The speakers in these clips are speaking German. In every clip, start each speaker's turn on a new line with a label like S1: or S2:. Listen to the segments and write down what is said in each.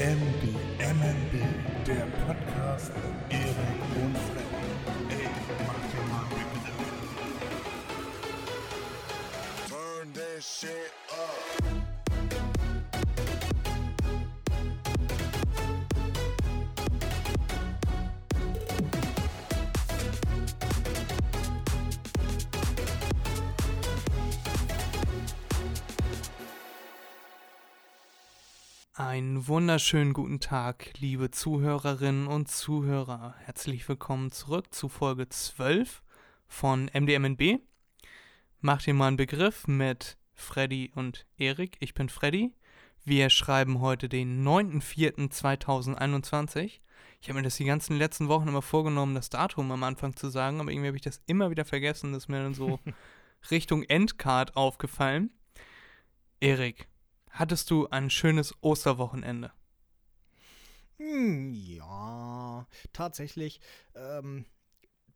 S1: MB, MNB, der Podcast Erik und Einen
S2: wunderschönen guten Tag, liebe Zuhörerinnen und Zuhörer. Herzlich willkommen zurück zu Folge 12 von MDMNB. Macht ihr mal einen Begriff mit Freddy und Erik. Ich bin Freddy. Wir schreiben heute den 9.04.2021. Ich habe mir das die ganzen letzten Wochen immer vorgenommen, das Datum am Anfang zu sagen, aber irgendwie habe ich das immer wieder vergessen. Das ist mir dann so Richtung Endcard aufgefallen. Erik, hattest du ein schönes Osterwochenende?
S3: Hm, Ja, tatsächlich. Ähm,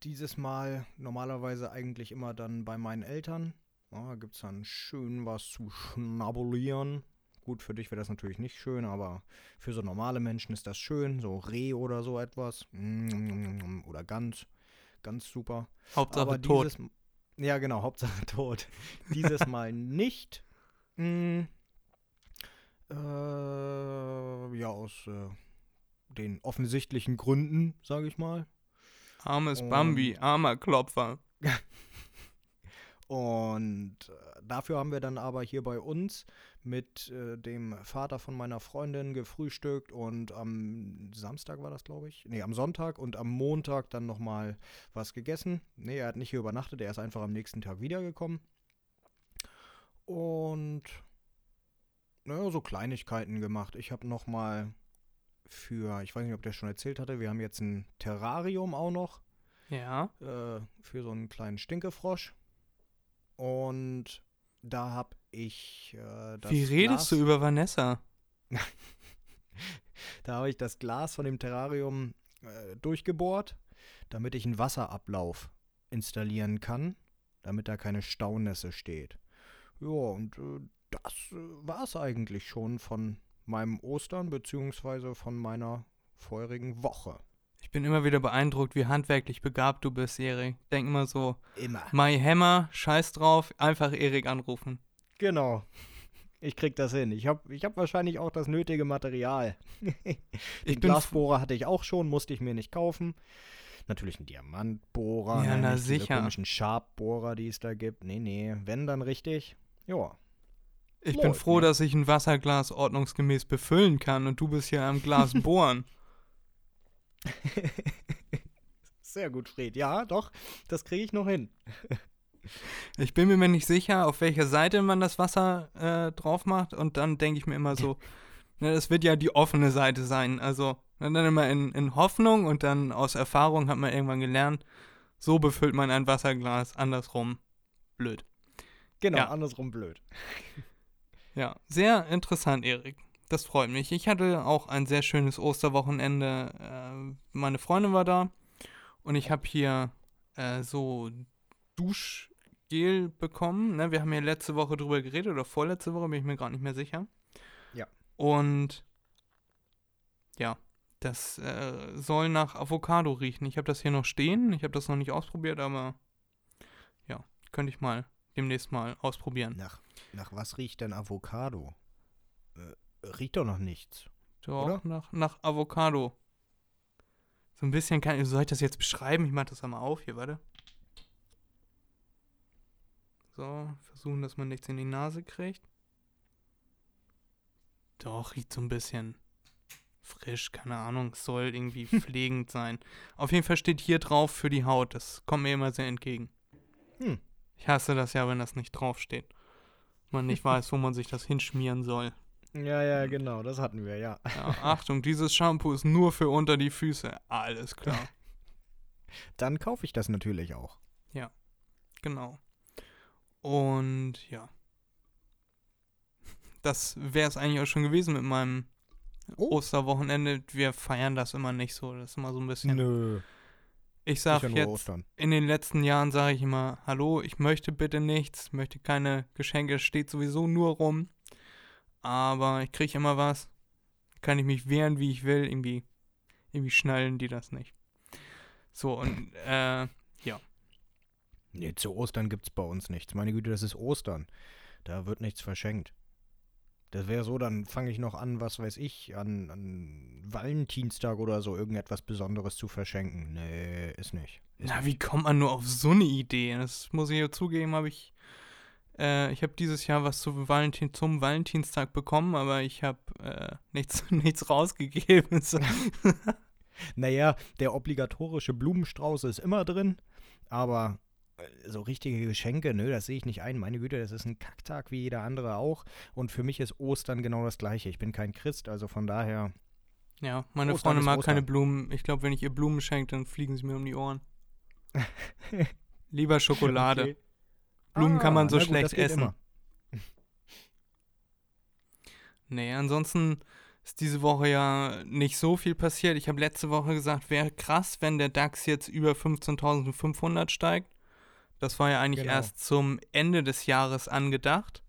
S3: dieses Mal normalerweise eigentlich immer dann bei meinen Eltern. Ja, da gibt es dann schön was zu schnabulieren. Gut, für dich wäre das natürlich nicht schön, aber für so normale Menschen ist das schön. So Reh oder so etwas. Mm, Oder ganz, ganz super.
S2: Hauptsache
S3: aber
S2: tot.
S3: dieses Ja, genau, Hauptsache tot. dieses Mal nicht. Äh, ja, aus äh, den offensichtlichen Gründen, sage ich mal.
S2: Armes
S3: Und-
S2: Bambi, armer Klopfer.
S3: Und äh, dafür haben wir dann aber hier bei uns mit äh, dem Vater von meiner Freundin gefrühstückt und am Samstag war das, glaube ich. Nee, am Sonntag und am Montag dann nochmal was gegessen. Nee, er hat nicht hier übernachtet, er ist einfach am nächsten Tag wiedergekommen. Und naja, so Kleinigkeiten gemacht. Ich habe nochmal für, ich weiß nicht, ob der schon erzählt hatte, wir haben jetzt ein Terrarium auch noch
S2: Ja.
S3: äh, für so einen kleinen Stinkefrosch. Und da habe ich äh, das
S2: Wie redest
S3: Glas,
S2: du über Vanessa?
S3: Da habe ich das Glas von dem Terrarium äh, durchgebohrt, damit ich einen Wasserablauf installieren kann, damit da keine Staunässe steht. Ja, und äh, das war es eigentlich schon von meinem Ostern beziehungsweise von meiner vorherigen Woche.
S2: Ich bin immer wieder beeindruckt, wie handwerklich begabt du bist, Erik. Denk immer so,
S3: Immer.
S2: My Hammer, scheiß drauf, einfach Erik anrufen.
S3: Genau. Ich krieg das hin. Ich habe ich hab wahrscheinlich auch das nötige Material.
S2: Ich
S3: Den Glasbohrer hatte ich auch schon, musste ich mir nicht kaufen. Natürlich ein Diamantbohrer.
S2: Ja,
S3: ne,
S2: na
S3: nicht diese
S2: sicher.
S3: komischen Sharpbohrer, die es da gibt. Nee, nee. Wenn, dann richtig. Ja.
S2: Ich bin
S3: Läuft,
S2: froh, dass ich ein Wasserglas ordnungsgemäß befüllen kann und du bist hier am Glas bohren.
S3: Sehr gut, Fred. Ja, doch. Das kriege ich noch hin.
S2: Ich bin mir nicht sicher, auf welcher Seite man das Wasser äh, drauf macht und dann denke ich mir immer so, ne, das wird ja die offene Seite sein. Also ne, dann immer in, in Hoffnung und dann aus Erfahrung hat man irgendwann gelernt, so befüllt man ein Wasserglas, andersrum blöd.
S3: Genau,
S2: Ja.
S3: andersrum blöd.
S2: Ja, sehr interessant, Erik. Das freut mich. Ich hatte auch ein sehr schönes Osterwochenende. Äh, meine Freundin war da und ich habe hier äh, so Duschgel bekommen. Ne? Wir haben ja letzte Woche drüber geredet oder vorletzte Woche, bin ich mir gerade nicht mehr sicher.
S3: Ja.
S2: Und ja, das äh, soll nach Avocado riechen. Ich habe das hier noch stehen. Ich habe das noch nicht ausprobiert, aber ja, könnte ich mal demnächst mal ausprobieren.
S3: Nach, nach was riecht denn Avocado? Äh, riecht doch noch nichts.
S2: Doch,
S3: Oder?
S2: nach, nach Avocado. So ein bisschen kann soll ich das jetzt beschreiben? Ich mach das einmal auf hier, warte. So, versuchen, dass man nichts in die Nase kriegt. Doch, riecht so ein bisschen frisch, keine Ahnung, soll irgendwie pflegend sein. Auf jeden Fall steht hier drauf für die Haut, das kommt mir immer sehr entgegen.
S3: Hm.
S2: Ich hasse das ja, wenn das nicht draufsteht. Man nicht weiß, wo man sich das hinschmieren soll.
S3: Ja, ja, genau. Das hatten wir, ja.
S2: Ja, Achtung, dieses Shampoo ist nur für unter die Füße. Alles klar.
S3: Dann kaufe ich das natürlich auch.
S2: Genau. Und ja. Das wäre es eigentlich auch schon gewesen mit meinem
S3: Oh.
S2: Osterwochenende. Wir feiern das immer nicht so. Das ist immer so ein bisschen.
S3: Nö.
S2: Ich
S3: Ist
S2: sag
S3: ja nur
S2: jetzt,
S3: Ostern.
S2: in den letzten Jahren sage ich immer, hallo, ich möchte bitte nichts, möchte keine Geschenke, es steht sowieso nur rum. Aber ich kriege immer was. kann ich mich wehren, wie ich will. Irgendwie, irgendwie schnallen die das nicht. So, und äh,
S3: Nee, zu Ostern gibt's bei uns nichts. Meine Güte, das ist Ostern. Da wird nichts verschenkt. Das wäre so, dann fange ich noch an, was weiß ich, an, an Valentinstag oder so irgendetwas Besonderes zu verschenken. Nee, ist nicht. Ist
S2: na, wie kommt man nur auf so eine Idee? Das muss ich ja zugeben, habe ich. Äh, ich habe dieses Jahr was zu Valentin, zum Valentinstag bekommen, aber ich habe äh, nichts, nichts rausgegeben.
S3: Naja, der obligatorische Blumenstrauß ist immer drin, aber so richtige Geschenke, nö, das sehe ich nicht ein. Meine Güte, das ist ein Kacktag wie jeder andere auch. Und für mich ist Ostern genau das gleiche. Ich bin kein Christ, also von daher.
S2: ja, meine
S3: Ostern
S2: Freundin mag
S3: Ostern.
S2: keine Blumen. Ich glaube, wenn ich ihr Blumen schenke, dann fliegen sie mir um die Ohren. Lieber Schokolade.
S3: Okay.
S2: Blumen kann man so
S3: na gut,
S2: schlecht essen.
S3: immer. Nee,
S2: Nee, ansonsten ist diese Woche ja nicht so viel passiert. Ich habe letzte Woche gesagt, wäre krass, wenn der DAX jetzt über 15.500 steigt. Das war ja eigentlich
S3: Genau.
S2: erst zum Ende des Jahres angedacht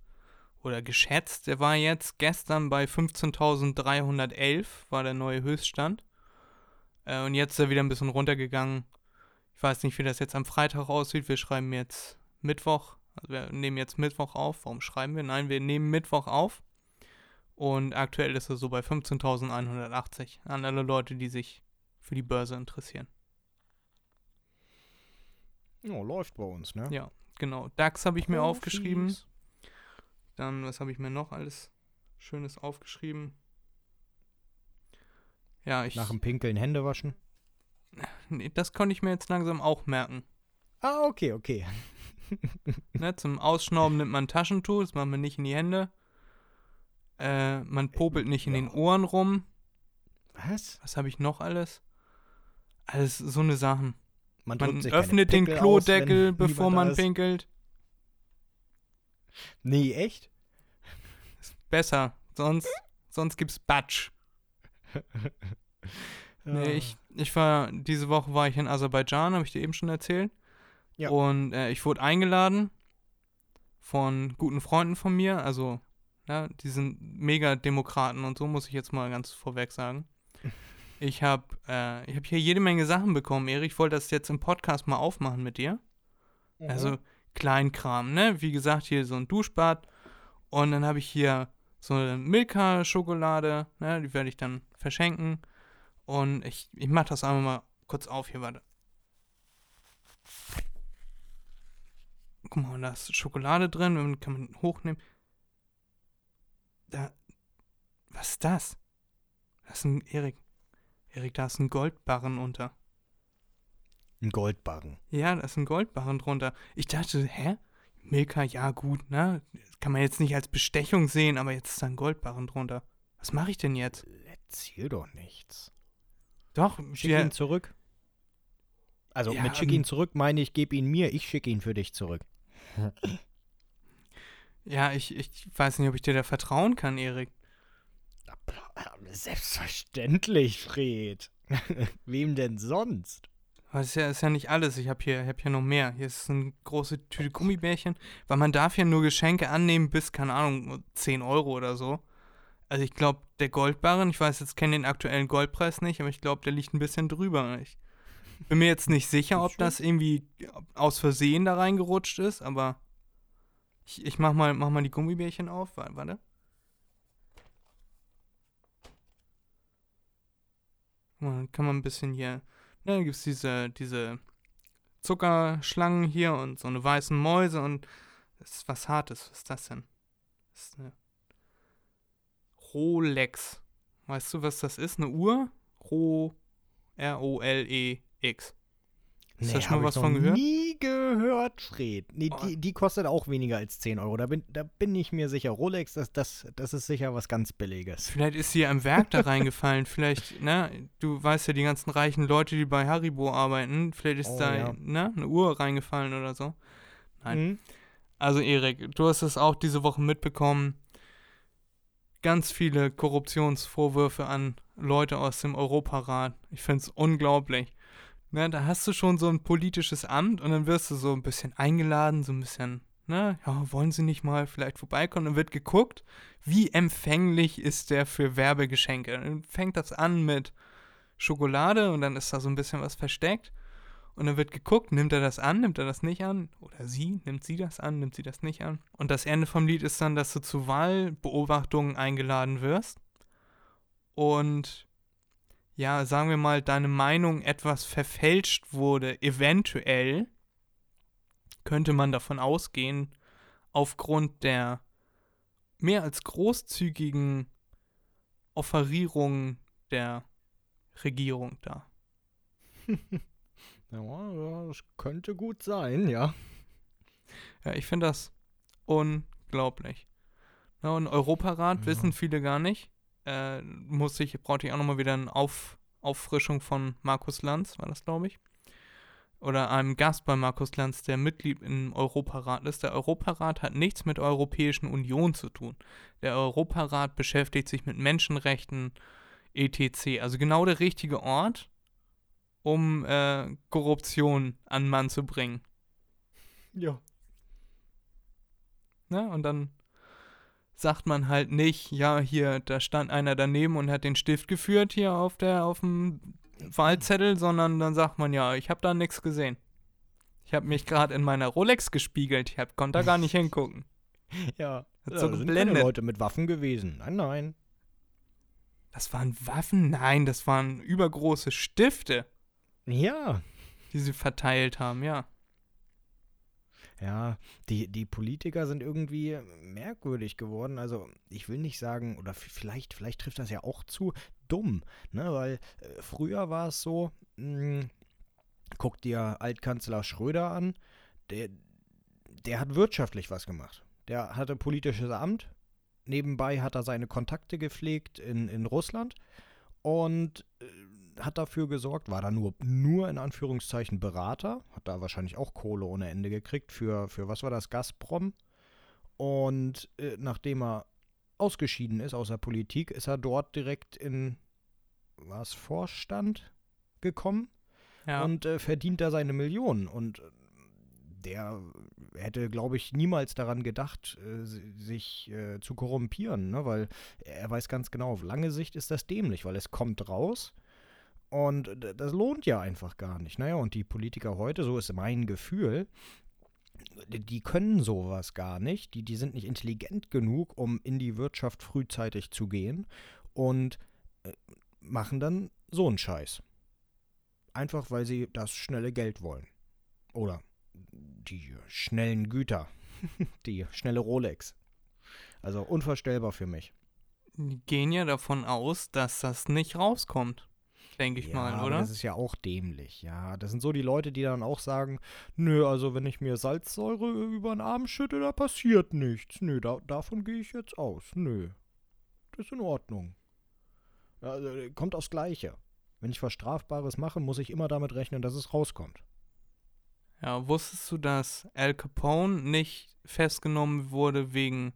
S2: oder geschätzt. Der war jetzt gestern bei 15.311, war der neue Höchststand. Äh, und jetzt ist er wieder ein bisschen runtergegangen. Ich weiß nicht, wie das jetzt am Freitag aussieht. Wir schreiben jetzt Mittwoch. Also wir nehmen jetzt Mittwoch auf. Warum schreiben wir? Nein, wir nehmen Mittwoch auf. Und aktuell ist er so bei 15.180 an alle Leute, die sich für die Börse interessieren.
S3: Ja, läuft bei uns, ne?
S2: Ja, genau. DAX habe ich mir aufgeschrieben.
S3: Profis.
S2: Dann, was habe ich mir noch alles Schönes aufgeschrieben? Ja, ich.
S3: Nach dem Pinkeln Hände waschen.
S2: Nee, das konnte ich mir jetzt langsam auch merken.
S3: Ah, okay, okay.
S2: Ne, zum Ausschnauben nimmt man ein Taschentuch, das macht man nicht in die Hände. Äh, man popelt nicht in den. Ohren rum.
S3: Was?
S2: Was habe ich noch alles? Alles so eine Sachen.
S3: Man,
S2: Man öffnet den
S3: aus,
S2: Klodeckel,
S3: niemand
S2: bevor man
S3: ist.
S2: pinkelt.
S3: Nee, echt?
S2: Besser. Sonst, sonst gibt's Batsch. Nee, ich, ich war, diese Woche war ich in Aserbaidschan, habe ich dir eben schon erzählt.
S3: Ja.
S2: Und äh, ich wurde eingeladen von guten Freunden von mir, also, ja, die sind mega Demokraten und so, muss ich jetzt mal ganz vorweg sagen. Ich habe äh, ich hab hier jede Menge Sachen bekommen, Erik. Ich wollte das jetzt im Podcast mal aufmachen mit dir.
S3: Mhm.
S2: Also Kleinkram, ne? Wie gesagt, hier so ein Duschbad. Und dann habe ich hier so eine Milka-Schokolade, ne? Die werde ich dann verschenken. Und ich, ich mache das einmal mal kurz auf hier, warte. Guck mal, da ist Schokolade drin, kann man hochnehmen. Da. Was ist das? Das ist ein Erik. Erik, da ist ein Goldbarren unter.
S3: Ein Goldbarren.
S2: Ja, da ist ein Goldbarren drunter. Ich dachte, hä? Milka, ja gut, ne? Kann man jetzt nicht als Bestechung sehen, aber jetzt ist da ein Goldbarren drunter. Was mache ich denn jetzt?
S3: Erzähl doch nichts.
S2: Doch,
S3: Schick
S2: wir,
S3: ihn zurück. Also
S2: Ja,
S3: mit schick
S2: ähm,
S3: ihn zurück meine ich, geb ihn mir, ich schicke ihn für dich zurück.
S2: ja, ich, ich weiß nicht, ob ich dir da vertrauen kann, Erik.
S3: Selbstverständlich, Fred. Wem denn sonst?
S2: Das ist ja, ist ja nicht alles. Ich habe hier, hab hier noch mehr. Hier ist eine große Tüte Gummibärchen, weil man darf ja nur Geschenke annehmen bis, keine Ahnung, 10 Euro oder so. Also ich glaube, der Goldbarren, ich weiß jetzt, kenne den aktuellen Goldpreis nicht, aber ich glaube, der liegt ein bisschen drüber. Ich bin mir jetzt nicht sicher, ob das irgendwie aus Versehen da reingerutscht ist, aber ich, ich mach, mal, mach mal die Gummibärchen auf. Wa- Warte. Guck mal, Dann kann man ein bisschen hier Ne, gibt es diese, diese Zuckerschlangen hier und so eine weißen Mäuse und das ist was Hartes. Was ist das denn? Das ist eine Rolex. Weißt du, was das ist? Eine Uhr? Ro R-O-L-E-X. Hast du schon mal was von gehört?
S3: Nie gehört, Fred. Nee,
S2: Oh.
S3: die, die kostet auch weniger als 10 Euro. Da bin, da bin ich mir sicher. Rolex, das, das, das ist sicher was ganz Billiges.
S2: Vielleicht ist sie ja im Werk da reingefallen. Vielleicht, ne, du weißt ja, die ganzen reichen Leute, die bei Haribo arbeiten, vielleicht ist
S3: Oh,
S2: da,
S3: ja.
S2: ne, eine Uhr reingefallen oder so. Nein.
S3: Mhm.
S2: Also Erik, du hast es auch diese Woche mitbekommen. Ganz viele Korruptionsvorwürfe an Leute aus dem Europarat. Ich finde es unglaublich. Ne, da hast du schon so ein politisches Amt und dann wirst du so ein bisschen eingeladen, so ein bisschen, Ne? Ja, wollen Sie nicht mal vielleicht vorbeikommen? Dann wird geguckt, wie empfänglich ist der für Werbegeschenke. Dann fängt das an mit Schokolade und dann ist da so ein bisschen was versteckt. Und dann wird geguckt, nimmt er das an, nimmt er das nicht an? Oder sie, nimmt sie das an, nimmt sie das nicht an? Und das Ende vom Lied ist dann, dass du zu Wahlbeobachtungen eingeladen wirst. Und ja, sagen wir mal, deine Meinung etwas verfälscht wurde, eventuell, könnte man davon ausgehen, aufgrund der mehr als großzügigen Offerierung der Regierung da.
S3: Ja, das könnte gut sein, ja.
S2: Ja, ich finde das unglaublich. Ja, und Europarat
S3: Ja.
S2: wissen viele gar nicht. Äh, muss ich, brauchte ich auch nochmal wieder eine Auf, Auffrischung von Markus Lanz, war das, glaube ich. Oder einem Gast bei Markus Lanz, der Mitglied im Europarat ist. Der Europarat hat nichts mit der Europäischen Union zu tun. Der Europarat beschäftigt sich mit Menschenrechten, etc. Also genau der richtige Ort, um äh, Korruption an Mann zu bringen.
S3: Ja.
S2: Ne? Und dann sagt man halt nicht, ja, hier, da stand einer daneben und hat den Stift geführt hier auf der, auf dem Wahlzettel, sondern dann sagt man, ja, ich habe da nichts gesehen. Ich habe mich gerade in meiner Rolex gespiegelt, ich hab, konnte da gar nicht hingucken.
S3: Ja.
S2: Hat
S3: ja
S2: so
S3: da sind
S2: geblendet.
S3: keine Leute mit Waffen gewesen. Nein, nein.
S2: Das waren Waffen? Nein, das waren übergroße Stifte,
S3: Ja.
S2: die sie verteilt haben, ja.
S3: Ja, die, die Politiker sind irgendwie merkwürdig geworden. Also, ich will nicht sagen, oder vielleicht, vielleicht trifft das ja auch zu, dumm. Ne? Weil äh, früher war es so, mh, guck dir Altkanzler Schröder an, der, der hat wirtschaftlich was gemacht. Der hatte politisches Amt. Nebenbei hat er seine Kontakte gepflegt in, in Russland und äh, hat dafür gesorgt, war da nur, nur in Anführungszeichen Berater, hat da wahrscheinlich auch Kohle ohne Ende gekriegt für, für was war das, Gazprom. Und äh, nachdem er ausgeschieden ist aus der Politik, ist er dort direkt in, was, Vorstand gekommen
S2: Ja,
S3: und äh, verdient da seine Millionen. Und äh, der hätte, glaube ich, niemals daran gedacht, äh, si- sich äh, zu korrumpieren, ne? weil er weiß ganz genau, auf lange Sicht ist das dämlich, weil es kommt raus und das lohnt ja einfach gar nicht. Naja, und die Politiker heute, so ist mein Gefühl, die- die können sowas gar nicht. Die, die sind nicht intelligent genug, um in die Wirtschaft frühzeitig zu gehen und äh, machen dann so einen Scheiß. Einfach weil sie das schnelle Geld wollen. Oder die schnellen Güter. die schnelle Rolex. Also unvorstellbar für mich.
S2: die gehen ja davon aus, dass das nicht rauskommt. Denke ich
S3: ja,
S2: mal, oder?
S3: das ist ja auch dämlich. Ja, das sind so die Leute, die dann auch sagen, nö, also wenn ich mir Salzsäure über den Arm schütte, da passiert nichts. Nö, da, davon gehe ich jetzt aus. Nö. Das ist in Ordnung. Also, äh, kommt aufs Gleiche. Wenn ich was Strafbares mache, muss ich immer damit rechnen, dass es rauskommt.
S2: Ja, wusstest du, dass Al Capone nicht festgenommen wurde wegen,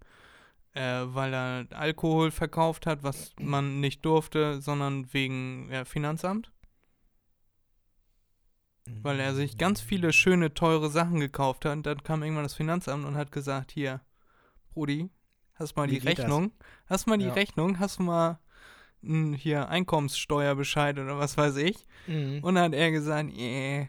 S2: äh, weil er Alkohol verkauft hat, was man nicht durfte, sondern wegen ja, Finanzamt? Weil er sich ganz viele schöne, teure Sachen gekauft hat. Und dann kam irgendwann das Finanzamt und hat gesagt, hier, Brudi, hast mal
S3: Wie
S2: die
S3: geht das?
S2: Rechnung? Hast mal die
S3: Ja.
S2: Rechnung? Hast du mal hm, hier Einkommenssteuerbescheid oder was weiß ich?
S3: Mhm.
S2: Und dann hat er gesagt, äh,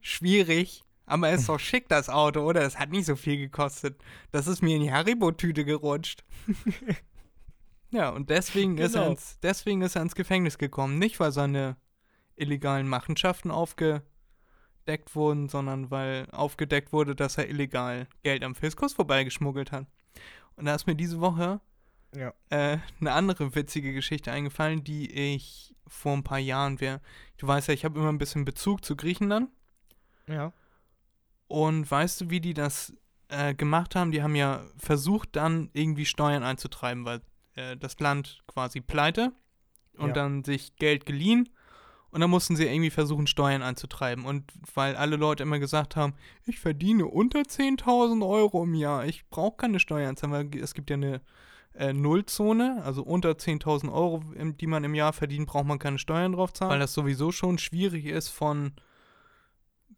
S2: schwierig, aber ist doch schick, das Auto, oder? Das hat nicht so viel gekostet. Das ist mir in die Haribo-Tüte gerutscht. ja, und deswegen, ist er
S3: Genau.
S2: ins, deswegen ist er ins Gefängnis gekommen. Nicht, weil seine illegalen Machenschaften aufgedeckt wurden, sondern weil aufgedeckt wurde, dass er illegal Geld am Fiskus vorbeigeschmuggelt hat. Und da ist mir diese Woche
S3: Ja.
S2: äh, eine andere witzige Geschichte eingefallen, die ich vor ein paar Jahren wäre. Du weißt ja, ich habe immer ein bisschen Bezug zu Griechenland.
S3: Ja.
S2: Und weißt du, wie die das äh, gemacht haben? Die haben ja versucht, dann irgendwie Steuern einzutreiben, weil äh, das Land quasi pleite und
S3: Ja.
S2: dann sich Geld geliehen. Und dann mussten sie irgendwie versuchen, Steuern einzutreiben. Und weil alle Leute immer gesagt haben, ich verdiene unter 10.000 Euro im Jahr, ich brauche keine Steuern zahlen, weil es gibt ja eine äh, Nullzone, also unter 10.000 Euro, die man im Jahr verdient, braucht man keine Steuern drauf zahlen, weil das sowieso schon schwierig ist von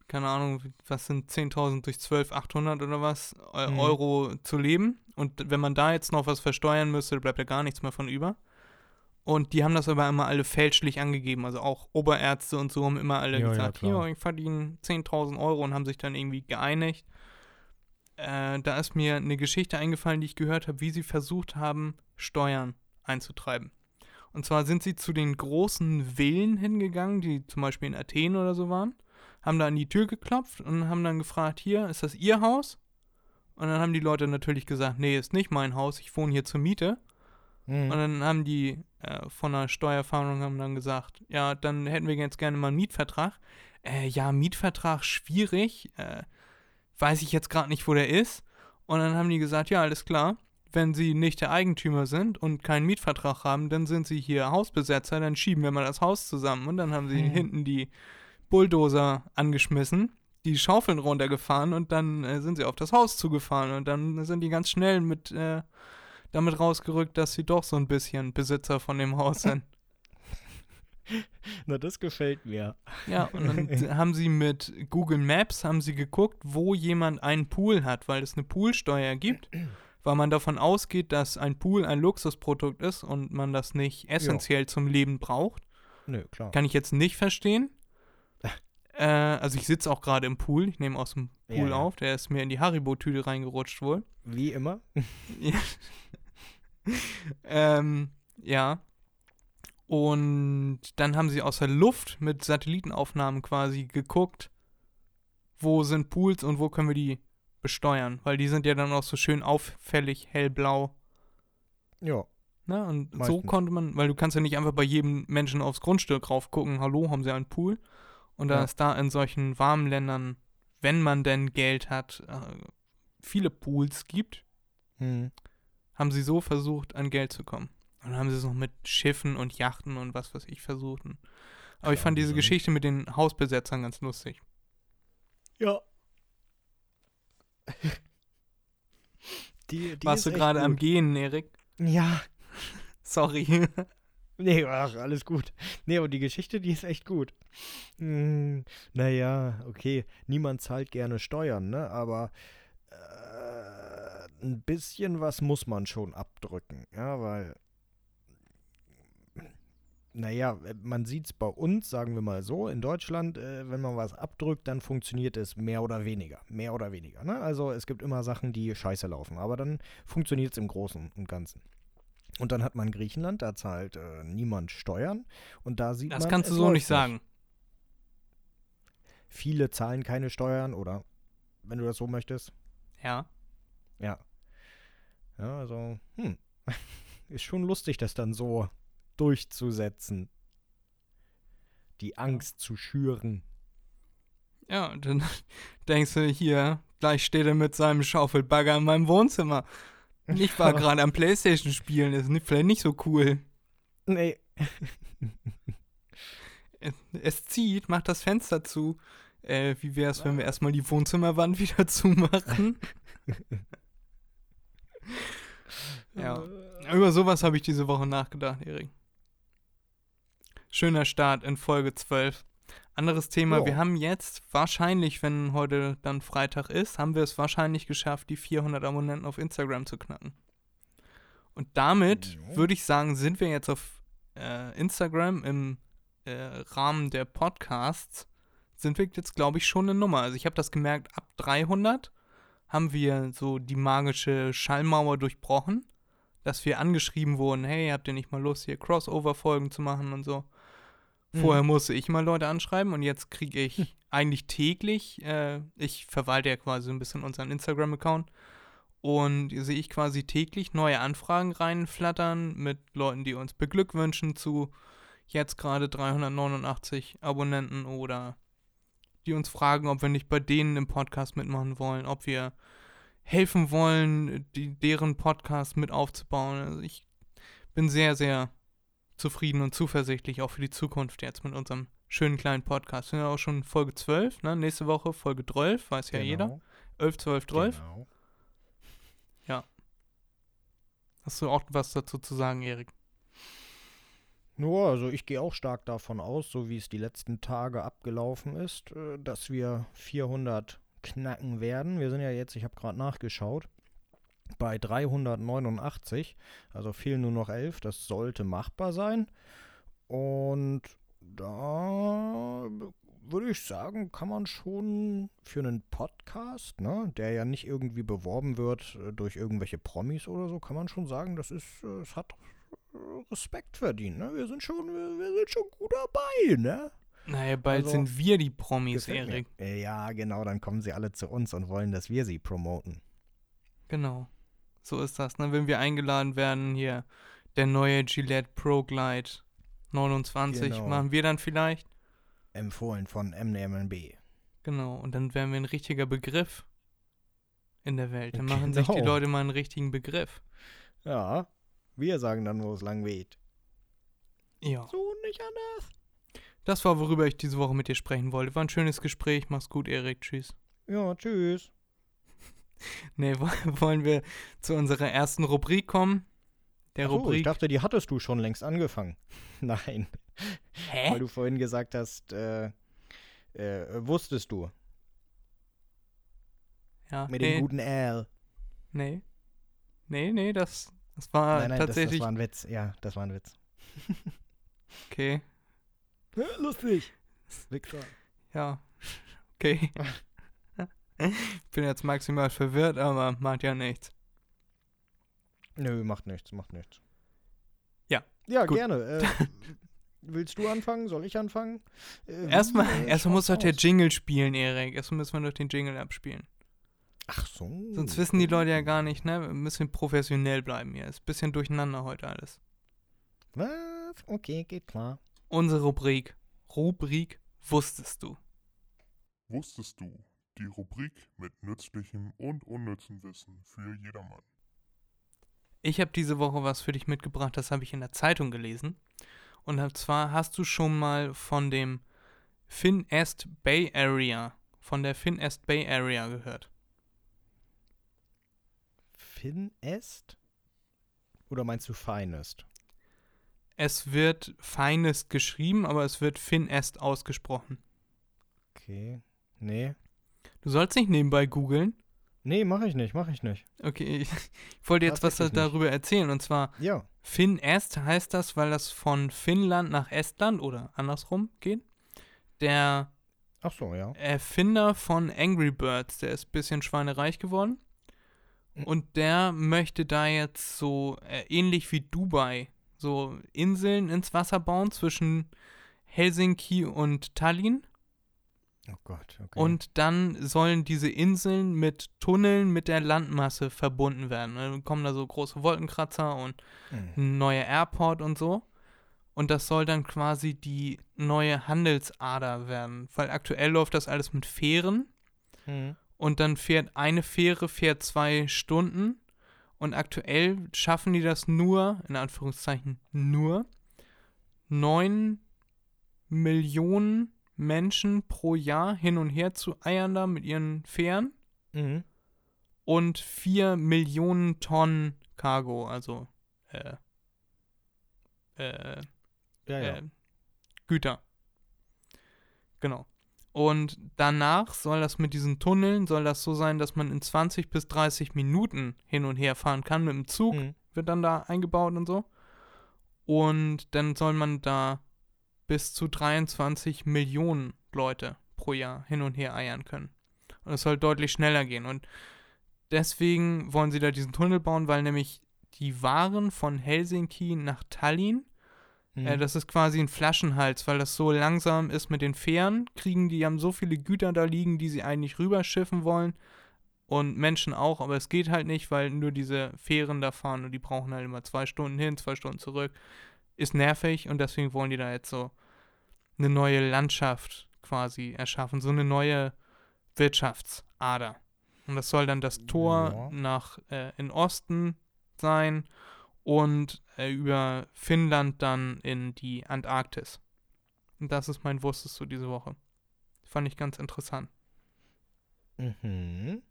S2: keine Ahnung, was sind 10.000 durch 12, 800 oder was,
S3: Mhm.
S2: Euro zu leben. Und wenn man da jetzt noch was versteuern müsste, bleibt ja gar nichts mehr von über. Und die haben das aber immer alle fälschlich angegeben. Also auch Oberärzte und so haben immer alle
S3: Ja, ja,
S2: gesagt,
S3: klar.
S2: hier, ich verdiene 10.000 Euro und haben sich dann irgendwie geeinigt. Äh, da ist mir eine Geschichte eingefallen, die ich gehört habe, wie sie versucht haben, Steuern einzutreiben. Und zwar sind sie zu den großen Villen hingegangen, die zum Beispiel in Athen oder so waren, haben da an die Tür geklopft und haben dann gefragt, hier, ist das Ihr Haus? Und dann haben die Leute natürlich gesagt, nee, ist nicht mein Haus, ich wohne hier zur Miete.
S3: Mhm.
S2: Und dann haben die äh, von der Steuerfahndung haben dann gesagt, ja, dann hätten wir jetzt gerne mal einen Mietvertrag. Äh, ja, Mietvertrag schwierig. Äh, weiß ich jetzt gerade nicht, wo der ist. Und dann haben die gesagt, ja, alles klar. Wenn sie nicht der Eigentümer sind und keinen Mietvertrag haben, dann sind sie hier Hausbesetzer, dann schieben wir mal das Haus zusammen. Und dann haben sie
S3: Hm.
S2: hinten die Bulldozer angeschmissen, die Schaufeln runtergefahren und dann äh, sind sie auf das Haus zugefahren. Und dann sind die ganz schnell mit äh, damit rausgerückt, dass sie doch so ein bisschen Besitzer von dem Haus sind.
S3: Na, das gefällt mir.
S2: Ja, und dann haben sie mit Google Maps haben sie geguckt, wo jemand einen Pool hat, weil es eine Poolsteuer gibt, weil man davon ausgeht, dass ein Pool ein Luxusprodukt ist und man das nicht essentiell zum Leben braucht.
S3: Nö, klar.
S2: Kann ich jetzt nicht verstehen. Äh, also ich sitze auch gerade im Pool, ich nehme aus dem
S3: Ja,
S2: Pool
S3: ja.
S2: auf, der ist mir in die Haribo-Tüte reingerutscht wohl.
S3: Wie immer.
S2: ähm, ja. Und dann haben sie aus der Luft mit Satellitenaufnahmen quasi geguckt, wo sind Pools und wo können wir die besteuern. Weil die sind ja dann auch so schön auffällig hellblau.
S3: Ja.
S2: Ne? Und so
S3: Meistens.
S2: konnte man, weil du kannst ja nicht einfach bei jedem Menschen aufs Grundstück rauf gucken, hallo, haben sie einen Pool? Und da
S3: Ja.
S2: es da in solchen warmen Ländern, wenn man denn Geld hat, äh, viele Pools gibt,
S3: Hm.
S2: haben sie so versucht, an Geld zu kommen. Und dann haben sie es noch mit Schiffen und Yachten und was weiß ich versucht. Aber ich
S3: Klar,
S2: fand diese? Geschichte mit den Hausbesetzern ganz lustig.
S3: Ja. Die, die
S2: Warst du gerade am. Gehen, Erik?
S3: Ja.
S2: Sorry.
S3: Nee, ach, alles gut. Nee, aber die Geschichte, die ist echt gut. Hm, naja, okay. Niemand zahlt gerne Steuern, ne? Aber äh, ein bisschen was muss man schon abdrücken, ja, weil. Naja, man sieht es bei uns, sagen wir mal so, in Deutschland, äh, wenn man was abdrückt, dann funktioniert es mehr oder weniger. Mehr oder weniger. Ne? Also es gibt immer Sachen, die scheiße laufen, aber dann funktioniert es im Großen und Ganzen. Und dann hat man Griechenland, da zahlt äh, niemand Steuern. Und da sieht
S2: Das
S3: man.
S2: kannst du so nicht sagen.
S3: Viele zahlen keine Steuern oder wenn du das so möchtest.
S2: Ja.
S3: Ja. Ja, also, hm. Ist schon lustig, das dann so durchzusetzen. Die Angst zu schüren.
S2: Ja, und dann denkst du hier, gleich steht er mit seinem Schaufelbagger in meinem Wohnzimmer. Ich war gerade am Playstation spielen, ist nicht, vielleicht nicht so cool.
S3: Nee.
S2: Es, es zieht, macht das Fenster zu. Äh, wie wäre es, wenn wir erstmal die Wohnzimmerwand wieder zumachen? ja. Über sowas habe ich diese Woche nachgedacht, Erik. Schöner Start in Folge 12. Anderes Thema,
S3: Ja.
S2: wir haben jetzt wahrscheinlich, wenn heute dann Freitag ist, haben wir es wahrscheinlich geschafft, die 400 Abonnenten auf Instagram zu knacken. Und damit
S3: Ja.
S2: würde ich sagen, sind wir jetzt auf äh, Instagram im äh, Rahmen der Podcasts, sind wir jetzt, glaube ich, schon eine Nummer. Also ich habe das gemerkt, ab 300 haben wir so die magische Schallmauer durchbrochen, dass wir angeschrieben wurden, hey, habt ihr nicht mal Lust, hier Crossover-Folgen zu machen und so.
S3: Mhm.
S2: Vorher musste ich mal Leute anschreiben und jetzt kriege ich eigentlich täglich, äh, ich verwalte ja quasi so ein bisschen unseren Instagram-Account und sehe ich quasi täglich neue Anfragen reinflattern mit Leuten, die uns beglückwünschen zu jetzt gerade 389 Abonnenten oder die uns fragen, ob wir nicht bei denen im Podcast mitmachen wollen, ob wir helfen wollen, die, deren Podcast mit aufzubauen. Also ich bin sehr, sehr zufrieden und zuversichtlich auch für die Zukunft jetzt mit unserem schönen kleinen Podcast. Wir sind ja auch schon Folge 12, ne? Nächste Woche Folge 12, weiß ja jeder.
S3: Genau,
S2: 11, 12, 12.
S3: Genau.
S2: Hast du auch was dazu zu sagen, Erik?
S3: Nur, also ich gehe auch stark davon aus, so wie es die letzten Tage abgelaufen ist, äh, dass wir 400 knacken werden. Wir sind ja jetzt, ich habe gerade nachgeschaut, bei 389. Also fehlen nur noch 11. Das sollte machbar sein. Und da würde ich sagen, kann man schon für einen Podcast, ne, der ja nicht irgendwie beworben wird äh, durch irgendwelche Promis oder so, kann man schon sagen, das ist, äh, es hat Respekt verdient, ne? Wir sind schon, wir, wir sind schon gut dabei, ne?
S2: Naja, bald
S3: Also,
S2: sind wir die Promis,
S3: mir.
S2: Erik.
S3: Ja, genau, dann kommen sie alle zu uns und wollen, dass wir sie promoten.
S2: Genau. So ist das, ne? Wenn wir eingeladen werden, hier der neue Gillette Pro Glide 29,
S3: Genau.
S2: machen wir dann vielleicht?
S3: Empfohlen von MNB.
S2: Genau. Und dann wären wir ein richtiger Begriff in der Welt. Dann machen sich die
S3: Genau.
S2: Leute mal einen richtigen Begriff.
S3: Ja, wir sagen dann, wo es lang weht.
S2: Ja.
S3: So nicht anders.
S2: Das war, worüber ich diese Woche mit dir sprechen wollte. War ein schönes Gespräch. Mach's gut, Erik. Tschüss.
S3: Ja, tschüss.
S2: Nee, wo- wollen wir zu unserer ersten Rubrik kommen? Der
S3: Ach so, ich
S2: Rubrik.
S3: dachte, die hattest du schon längst angefangen. Nein, weil
S2: Hä?
S3: du vorhin gesagt hast, äh, äh, wusstest du.
S2: Ja,
S3: Mit
S2: nee,
S3: dem guten L.
S2: nee. Nee, nee, das, das war
S3: nein, nein, das,
S2: tatsächlich.
S3: das war ein Witz. Ja, das war ein Witz.
S2: okay.
S3: Lustig. Wichser.
S2: Ja. Okay. Bin jetzt maximal verwirrt, aber macht ja nichts.
S3: Nö, macht nichts, macht nichts.
S2: Ja,
S3: Ja,
S2: gut.
S3: gerne. Äh, willst du anfangen? Soll ich anfangen? Äh,
S2: Erstmal,
S3: äh,
S2: erstmal muss doch der? Jingle spielen, Erik. Erstmal müssen wir doch den Jingle abspielen.
S3: Ach so.
S2: Sonst wissen die Leute ja gar nicht, ne? Wir müssen professionell bleiben hier. Ist ein bisschen durcheinander heute alles.
S3: Was? Okay, geht klar.
S2: Unsere Rubrik. Rubrik Wusstest du?
S4: Wusstest du? Die Rubrik mit nützlichem und unnützem Wissen für jedermann.
S2: Ich habe diese Woche was für dich mitgebracht, das habe ich in der Zeitung gelesen. Und zwar hast du schon mal von dem Finest Bay Area, von der Finest Bay Area gehört.
S3: Finest? Oder meinst du Finest?
S2: Es wird Finest geschrieben, aber es wird Finest ausgesprochen.
S3: Okay. Nee.
S2: Du sollst nicht nebenbei googeln.
S3: Nee, mach ich nicht, mach ich nicht.
S2: Okay, ich, ich wollte jetzt was
S3: Tatsächlich nicht.
S2: darüber erzählen. Und zwar
S3: Ja.
S2: Finest heißt das, weil das von Finnland nach Estland oder andersrum geht. Der
S3: so, ja.
S2: Erfinder von Angry Birds, der ist ein bisschen schweinereich geworden. Und der möchte da jetzt so äh, ähnlich wie Dubai so Inseln ins Wasser bauen zwischen Helsinki und Tallinn.
S3: Oh Gott, okay.
S2: Und dann sollen diese Inseln mit Tunneln mit der Landmasse verbunden werden. Dann kommen da so große Wolkenkratzer und
S3: Hm.
S2: ein neuer Airport und so. Und das soll dann quasi die neue Handelsader werden. Weil aktuell läuft das alles mit Fähren.
S3: Hm.
S2: Und dann fährt eine Fähre fährt zwei Stunden. Und aktuell schaffen die das nur, in Anführungszeichen nur, neun Millionen Menschen pro Jahr hin und her zu eiern da mit ihren Fähren.
S3: Mhm.
S2: Und vier Millionen Tonnen Cargo, also äh, äh,
S3: Ja, ja.
S2: äh, Güter. Genau. Und danach soll das mit diesen Tunneln, soll das so sein, dass man in 20 bis 30 Minuten hin und her fahren kann mit dem Zug,
S3: Mhm.
S2: wird dann da eingebaut und so. Und dann soll man da bis zu 23 Millionen Leute pro Jahr hin und her eiern können. Und es soll deutlich schneller gehen. Und deswegen wollen sie da diesen Tunnel bauen, weil nämlich die Waren von Helsinki nach Tallinn
S3: Mhm.
S2: äh, das ist quasi ein Flaschenhals, weil das so langsam ist mit den Fähren. Kriegen die haben so viele Güter da liegen, die sie eigentlich rüberschiffen wollen. Und Menschen auch, aber es geht halt nicht, weil nur diese Fähren da fahren und die brauchen halt immer zwei Stunden hin, zwei Stunden zurück. Ist nervig und deswegen wollen die da jetzt so eine neue Landschaft quasi erschaffen, so eine neue Wirtschaftsader. Und das soll dann das Tor
S3: Ja.
S2: nach äh, in Osten sein und äh, über Finnland dann in die Antarktis. Und das ist mein Wusstest du diese Woche. Fand ich ganz interessant.
S3: Mhm.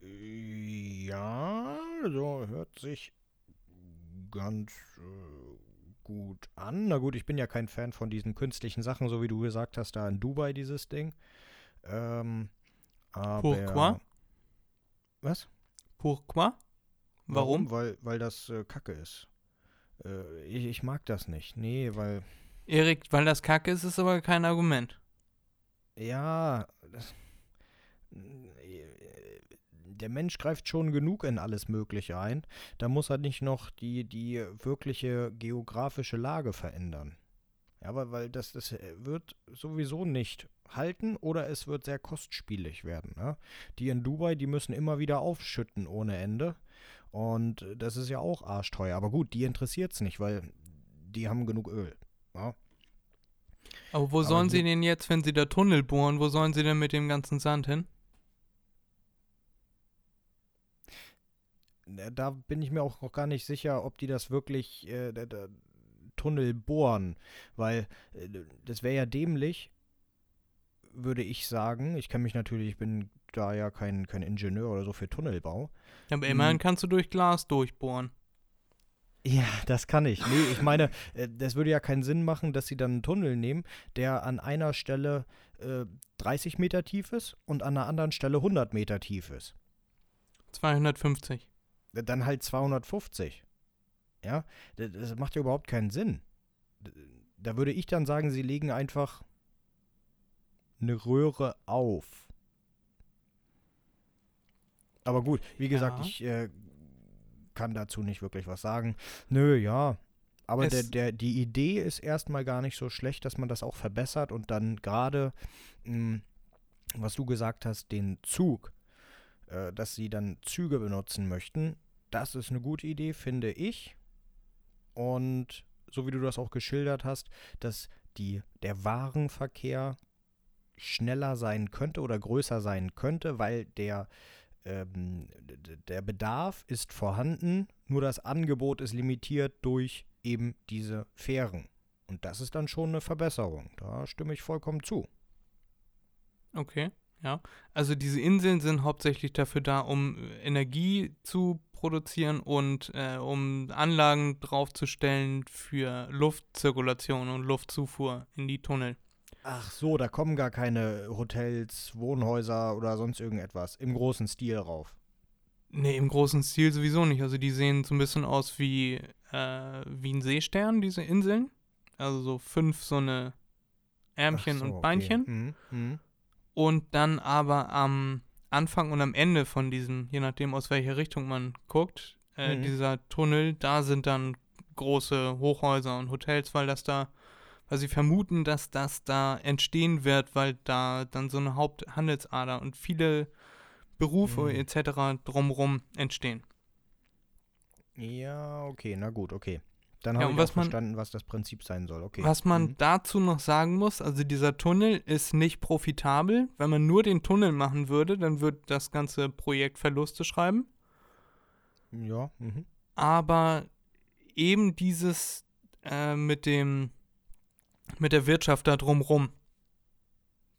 S3: Ja, so hört sich ganz äh, gut an. Na gut, ich bin ja kein Fan von diesen künstlichen Sachen, so wie du gesagt hast, da in Dubai dieses Ding. Ähm, aber
S2: Pourquoi?
S3: Was?
S2: Pourquoi? Warum?
S3: Weil, weil das äh, Kacke ist. Äh, ich, ich mag das nicht. Nee, weil.
S2: Erik, weil das Kacke ist, ist aber kein Argument.
S3: Ja, das, der Mensch greift schon genug in alles Mögliche ein. Da muss er nicht noch die, die wirkliche geografische Lage verändern. Ja, weil, weil das, das wird sowieso nicht halten oder es wird sehr kostspielig werden. Ne? Die in Dubai, die müssen immer wieder aufschütten ohne Ende. Und das ist ja auch arschteuer. Aber gut, die interessiert es nicht, weil die haben genug Öl. Ja?
S2: Aber wo
S3: Aber
S2: sollen sie
S3: hier-
S2: denn jetzt, wenn sie da Tunnel bohren, wo sollen sie denn mit dem ganzen Sand hin?
S3: Da bin ich mir auch noch gar nicht sicher, ob die das wirklich äh, da, da, Tunnel bohren, weil äh, das wäre ja dämlich, würde ich sagen. Ich kann mich natürlich, ich bin da ja kein, kein Ingenieur oder so für Tunnelbau.
S2: Aber
S3: Hm.
S2: immerhin kannst du durch Glas durchbohren.
S3: Ja, das kann ich. Nee, ich meine, äh, das würde ja keinen Sinn machen, dass sie dann einen Tunnel nehmen, der an einer Stelle äh, 30 Meter tief ist und an einer anderen Stelle 100 Meter tief ist.
S2: 250.
S3: dann halt 250. Ja, das, macht ja überhaupt keinen Sinn. Da würde ich dann sagen, sie legen einfach eine Röhre auf. Aber gut, wie gesagt,
S2: Ja.
S3: ich äh, kann dazu nicht wirklich was sagen. Nö, ja. Aber der, der, die Idee ist erstmal gar nicht so schlecht, dass man das auch verbessert und dann gerade, mh, was du gesagt hast, den Zug, äh, dass sie dann Züge benutzen möchten, das ist eine gute Idee, finde ich. Und so wie du das auch geschildert hast, dass die, der Warenverkehr schneller sein könnte oder größer sein könnte, weil der, ähm, der Bedarf ist vorhanden, nur das Angebot ist limitiert durch eben diese Fähren. Und das ist dann schon eine Verbesserung. Da stimme ich vollkommen zu.
S2: Okay, ja. Also diese Inseln sind hauptsächlich dafür da, um Energie zu produzieren und äh, um Anlagen draufzustellen für Luftzirkulation und Luftzufuhr in die Tunnel.
S3: Ach so, da kommen gar keine Hotels, Wohnhäuser oder sonst irgendetwas im großen Stil rauf.
S2: Nee, im großen Stil sowieso nicht. Also die sehen so ein bisschen aus wie, äh, wie ein Seestern, diese Inseln. Also so fünf so eine Ärmchen
S3: so,
S2: und
S3: okay.
S2: Beinchen.
S3: Mhm, mhm.
S2: Und dann aber am Anfang und am Ende von diesem, je nachdem aus welcher Richtung man guckt, äh,
S3: Mhm.
S2: dieser Tunnel, da sind dann große Hochhäuser und Hotels, weil das da, weil sie vermuten, dass das da entstehen wird, weil da dann so eine Haupthandelsader und viele Berufe
S3: Mhm.
S2: etc. drumrum entstehen.
S3: Ja, okay, na gut, okay. Dann
S2: Ja,
S3: habe
S2: und
S3: ich
S2: was
S3: auch
S2: man-
S3: verstanden, was das Prinzip sein soll. Okay.
S2: Was man
S3: Mhm.
S2: dazu noch sagen muss, also dieser Tunnel ist nicht profitabel. Wenn man nur den Tunnel machen würde, dann würde das ganze Projekt Verluste schreiben.
S3: Ja, mhm.
S2: aber eben dieses äh, mit dem mit der Wirtschaft da drumrum,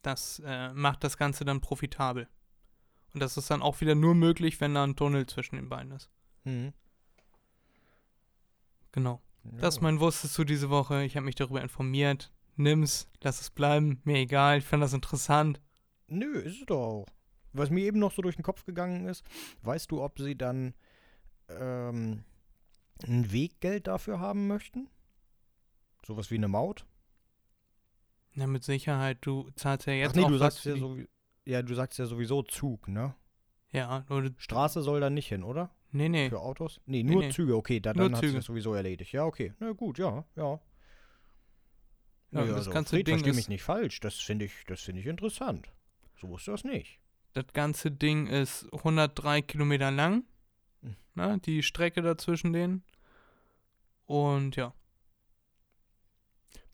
S2: das äh, macht das Ganze dann profitabel. Und das ist dann auch wieder nur möglich, wenn da ein Tunnel zwischen den beiden ist.
S3: Mhm.
S2: Genau.
S3: Ja.
S2: Das mein Wusstest du diese Woche. Ich habe mich darüber informiert. Nimm's, lass es bleiben, mir egal. Ich fand das interessant.
S3: Nö, ist es doch auch. Was mir eben noch so durch den Kopf gegangen ist, weißt du, ob sie dann ähm, ein Weggeld dafür haben möchten? Sowas wie eine Maut?
S2: Ja, mit Sicherheit. Du zahlst ja jetzt
S3: Ach nee,
S2: auch
S3: du sagst ja so Ja, du sagst ja sowieso Zug, ne?
S2: Ja, oder,
S3: Straße soll da nicht hin, oder?
S2: Nee, nee.
S3: Für Autos? Nee, nur
S2: nee.
S3: Züge, okay, da, dann hat sich das sowieso erledigt. Ja, okay. Na gut, ja, ja.
S2: Ja,
S3: Nö,
S2: das
S3: also,
S2: ganze
S3: Fred,
S2: Ding
S3: versteh
S2: ist-
S3: mich nicht falsch. Das finde ich, das finde ich interessant. So wusste das nicht.
S2: Das ganze Ding ist 103 Kilometer lang.
S3: Hm.
S2: Ne, die Strecke dazwischen denen. Und ja.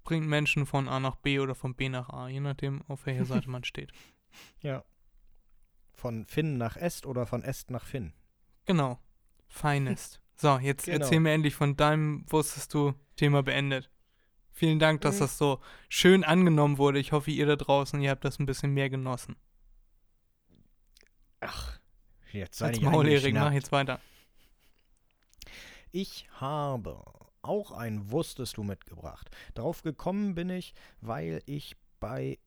S2: Bringt Menschen von A nach B oder von B nach A, je nachdem, auf welcher Seite man steht.
S3: Ja. Von Finn nach Est oder von Est nach Finn?
S2: Genau. Feinest. So, jetzt
S3: Genau.
S2: erzähl mir endlich von deinem, wusstest du, Thema beendet. Vielen Dank, dass
S3: Mhm.
S2: das so schön angenommen wurde. Ich hoffe, ihr da draußen, ihr habt das ein bisschen mehr genossen.
S3: Ach, jetzt sei
S2: Als
S3: nicht
S2: Maul, Erik, mach jetzt weiter.
S3: Ich habe auch ein Wusstest du mitgebracht. Darauf gekommen bin ich, weil ich bei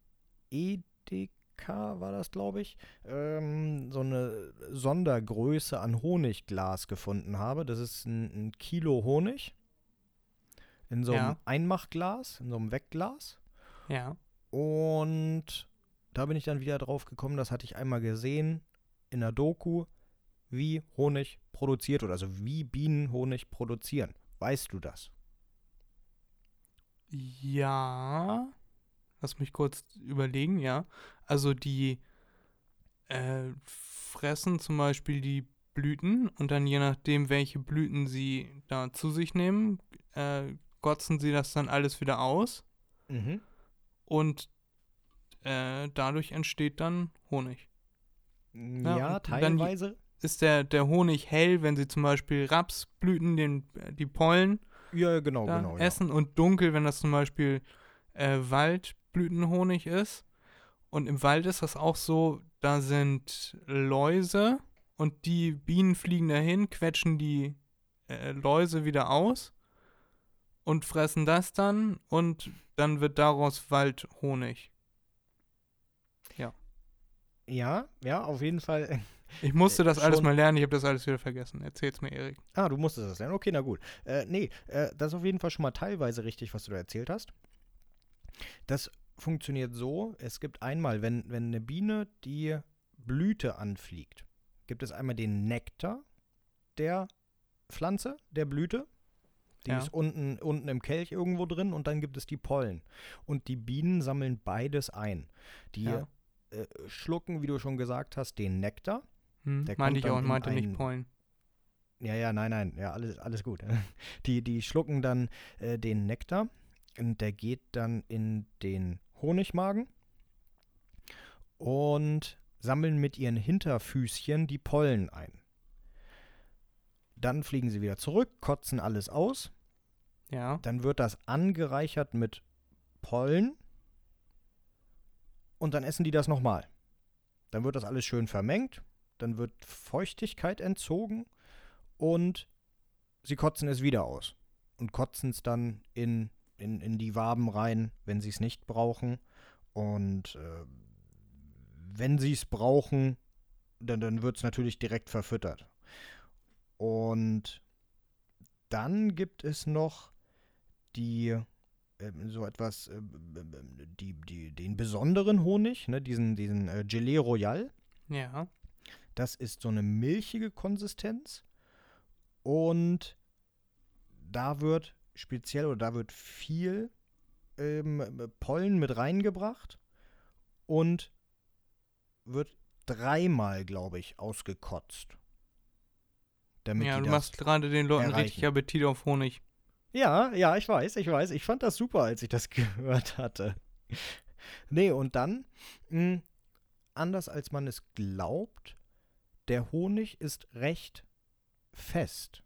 S3: Edeka, war das glaube ich, ähm, so eine Sondergröße an Honigglas gefunden habe. Das ist ein, ein Kilo Honig in so einem
S2: Ja.
S3: Einmachglas, in so einem Wegglas.
S2: Ja.
S3: Und da bin ich dann wieder drauf gekommen, das hatte ich einmal gesehen in der Doku, wie Honig produziert wird, also wie Bienen Honig produzieren. Weißt du das?
S2: Ja. Lass mich kurz überlegen, ja. Also die äh, fressen zum Beispiel die Blüten und dann je nachdem, welche Blüten sie da zu sich nehmen, äh, gotzen sie das dann alles wieder aus
S3: Mhm.
S2: und äh, dadurch entsteht dann Honig.
S3: Ja,
S2: dann-
S3: teilweise.
S2: Ist der, der Honig hell, wenn sie zum Beispiel Rapsblüten, den, die Pollen
S3: Ja, genau, genau. Ja.
S2: essen und dunkel, wenn das zum Beispiel äh, Waldblütenhonig ist. Und im Wald ist das auch so, da sind Läuse und die Bienen fliegen dahin, quetschen die äh, Läuse wieder aus und fressen das dann und dann wird daraus Waldhonig.
S3: ja, ja, auf jeden Fall.
S2: Ich musste
S3: Äh,
S2: das alles mal lernen, ich habe das alles wieder vergessen. Erzähl's mir, Erik.
S3: Ah, du musstest das lernen. Okay, na gut. Äh, nee, äh, das ist auf jeden Fall schon mal teilweise richtig, was du da erzählt hast. Das funktioniert so, es gibt einmal, wenn, wenn eine Biene die Blüte anfliegt, gibt es einmal den Nektar der Pflanze, der Blüte. Die
S2: Ja.
S3: ist unten, unten im Kelch irgendwo drin und dann gibt es die Pollen. Und die Bienen sammeln beides ein. Die
S2: Ja.
S3: äh, schlucken, wie du schon gesagt hast, den Nektar.
S2: Hm, meinte ich auch,
S3: in
S2: meinte nicht Pollen.
S3: Ja, ja, nein, nein, ja, alles, alles gut. Die, die schlucken dann äh, den Nektar und der geht dann in den Honigmagen und sammeln mit ihren Hinterfüßchen die Pollen ein. Dann fliegen sie wieder zurück, kotzen alles aus.
S2: Ja.
S3: Dann wird das angereichert mit Pollen und dann essen die das nochmal. Dann wird das alles schön vermengt, dann wird Feuchtigkeit entzogen und sie kotzen es wieder aus und kotzen es dann in, in, in die Waben rein, wenn sie es nicht brauchen. Und äh, wenn sie es brauchen, dann, dann wird es natürlich direkt verfüttert. Und dann gibt es noch die ähm, so etwas, äh, die, die, den besonderen Honig, ne, diesen, diesen äh, Gelee Royal.
S2: Ja.
S3: Das ist so eine milchige Konsistenz. Und da wird speziell oder da wird viel ähm, Pollen mit reingebracht und wird dreimal, glaube ich, ausgekotzt. Damit
S2: ja, du machst gerade den Leuten richtig
S3: erreichen.
S2: Appetit auf Honig.
S3: Ja, ja, ich weiß, ich weiß. Ich fand das super, als ich das gehört hatte. Nee, und dann, mh, anders als man es glaubt, der Honig ist recht fest.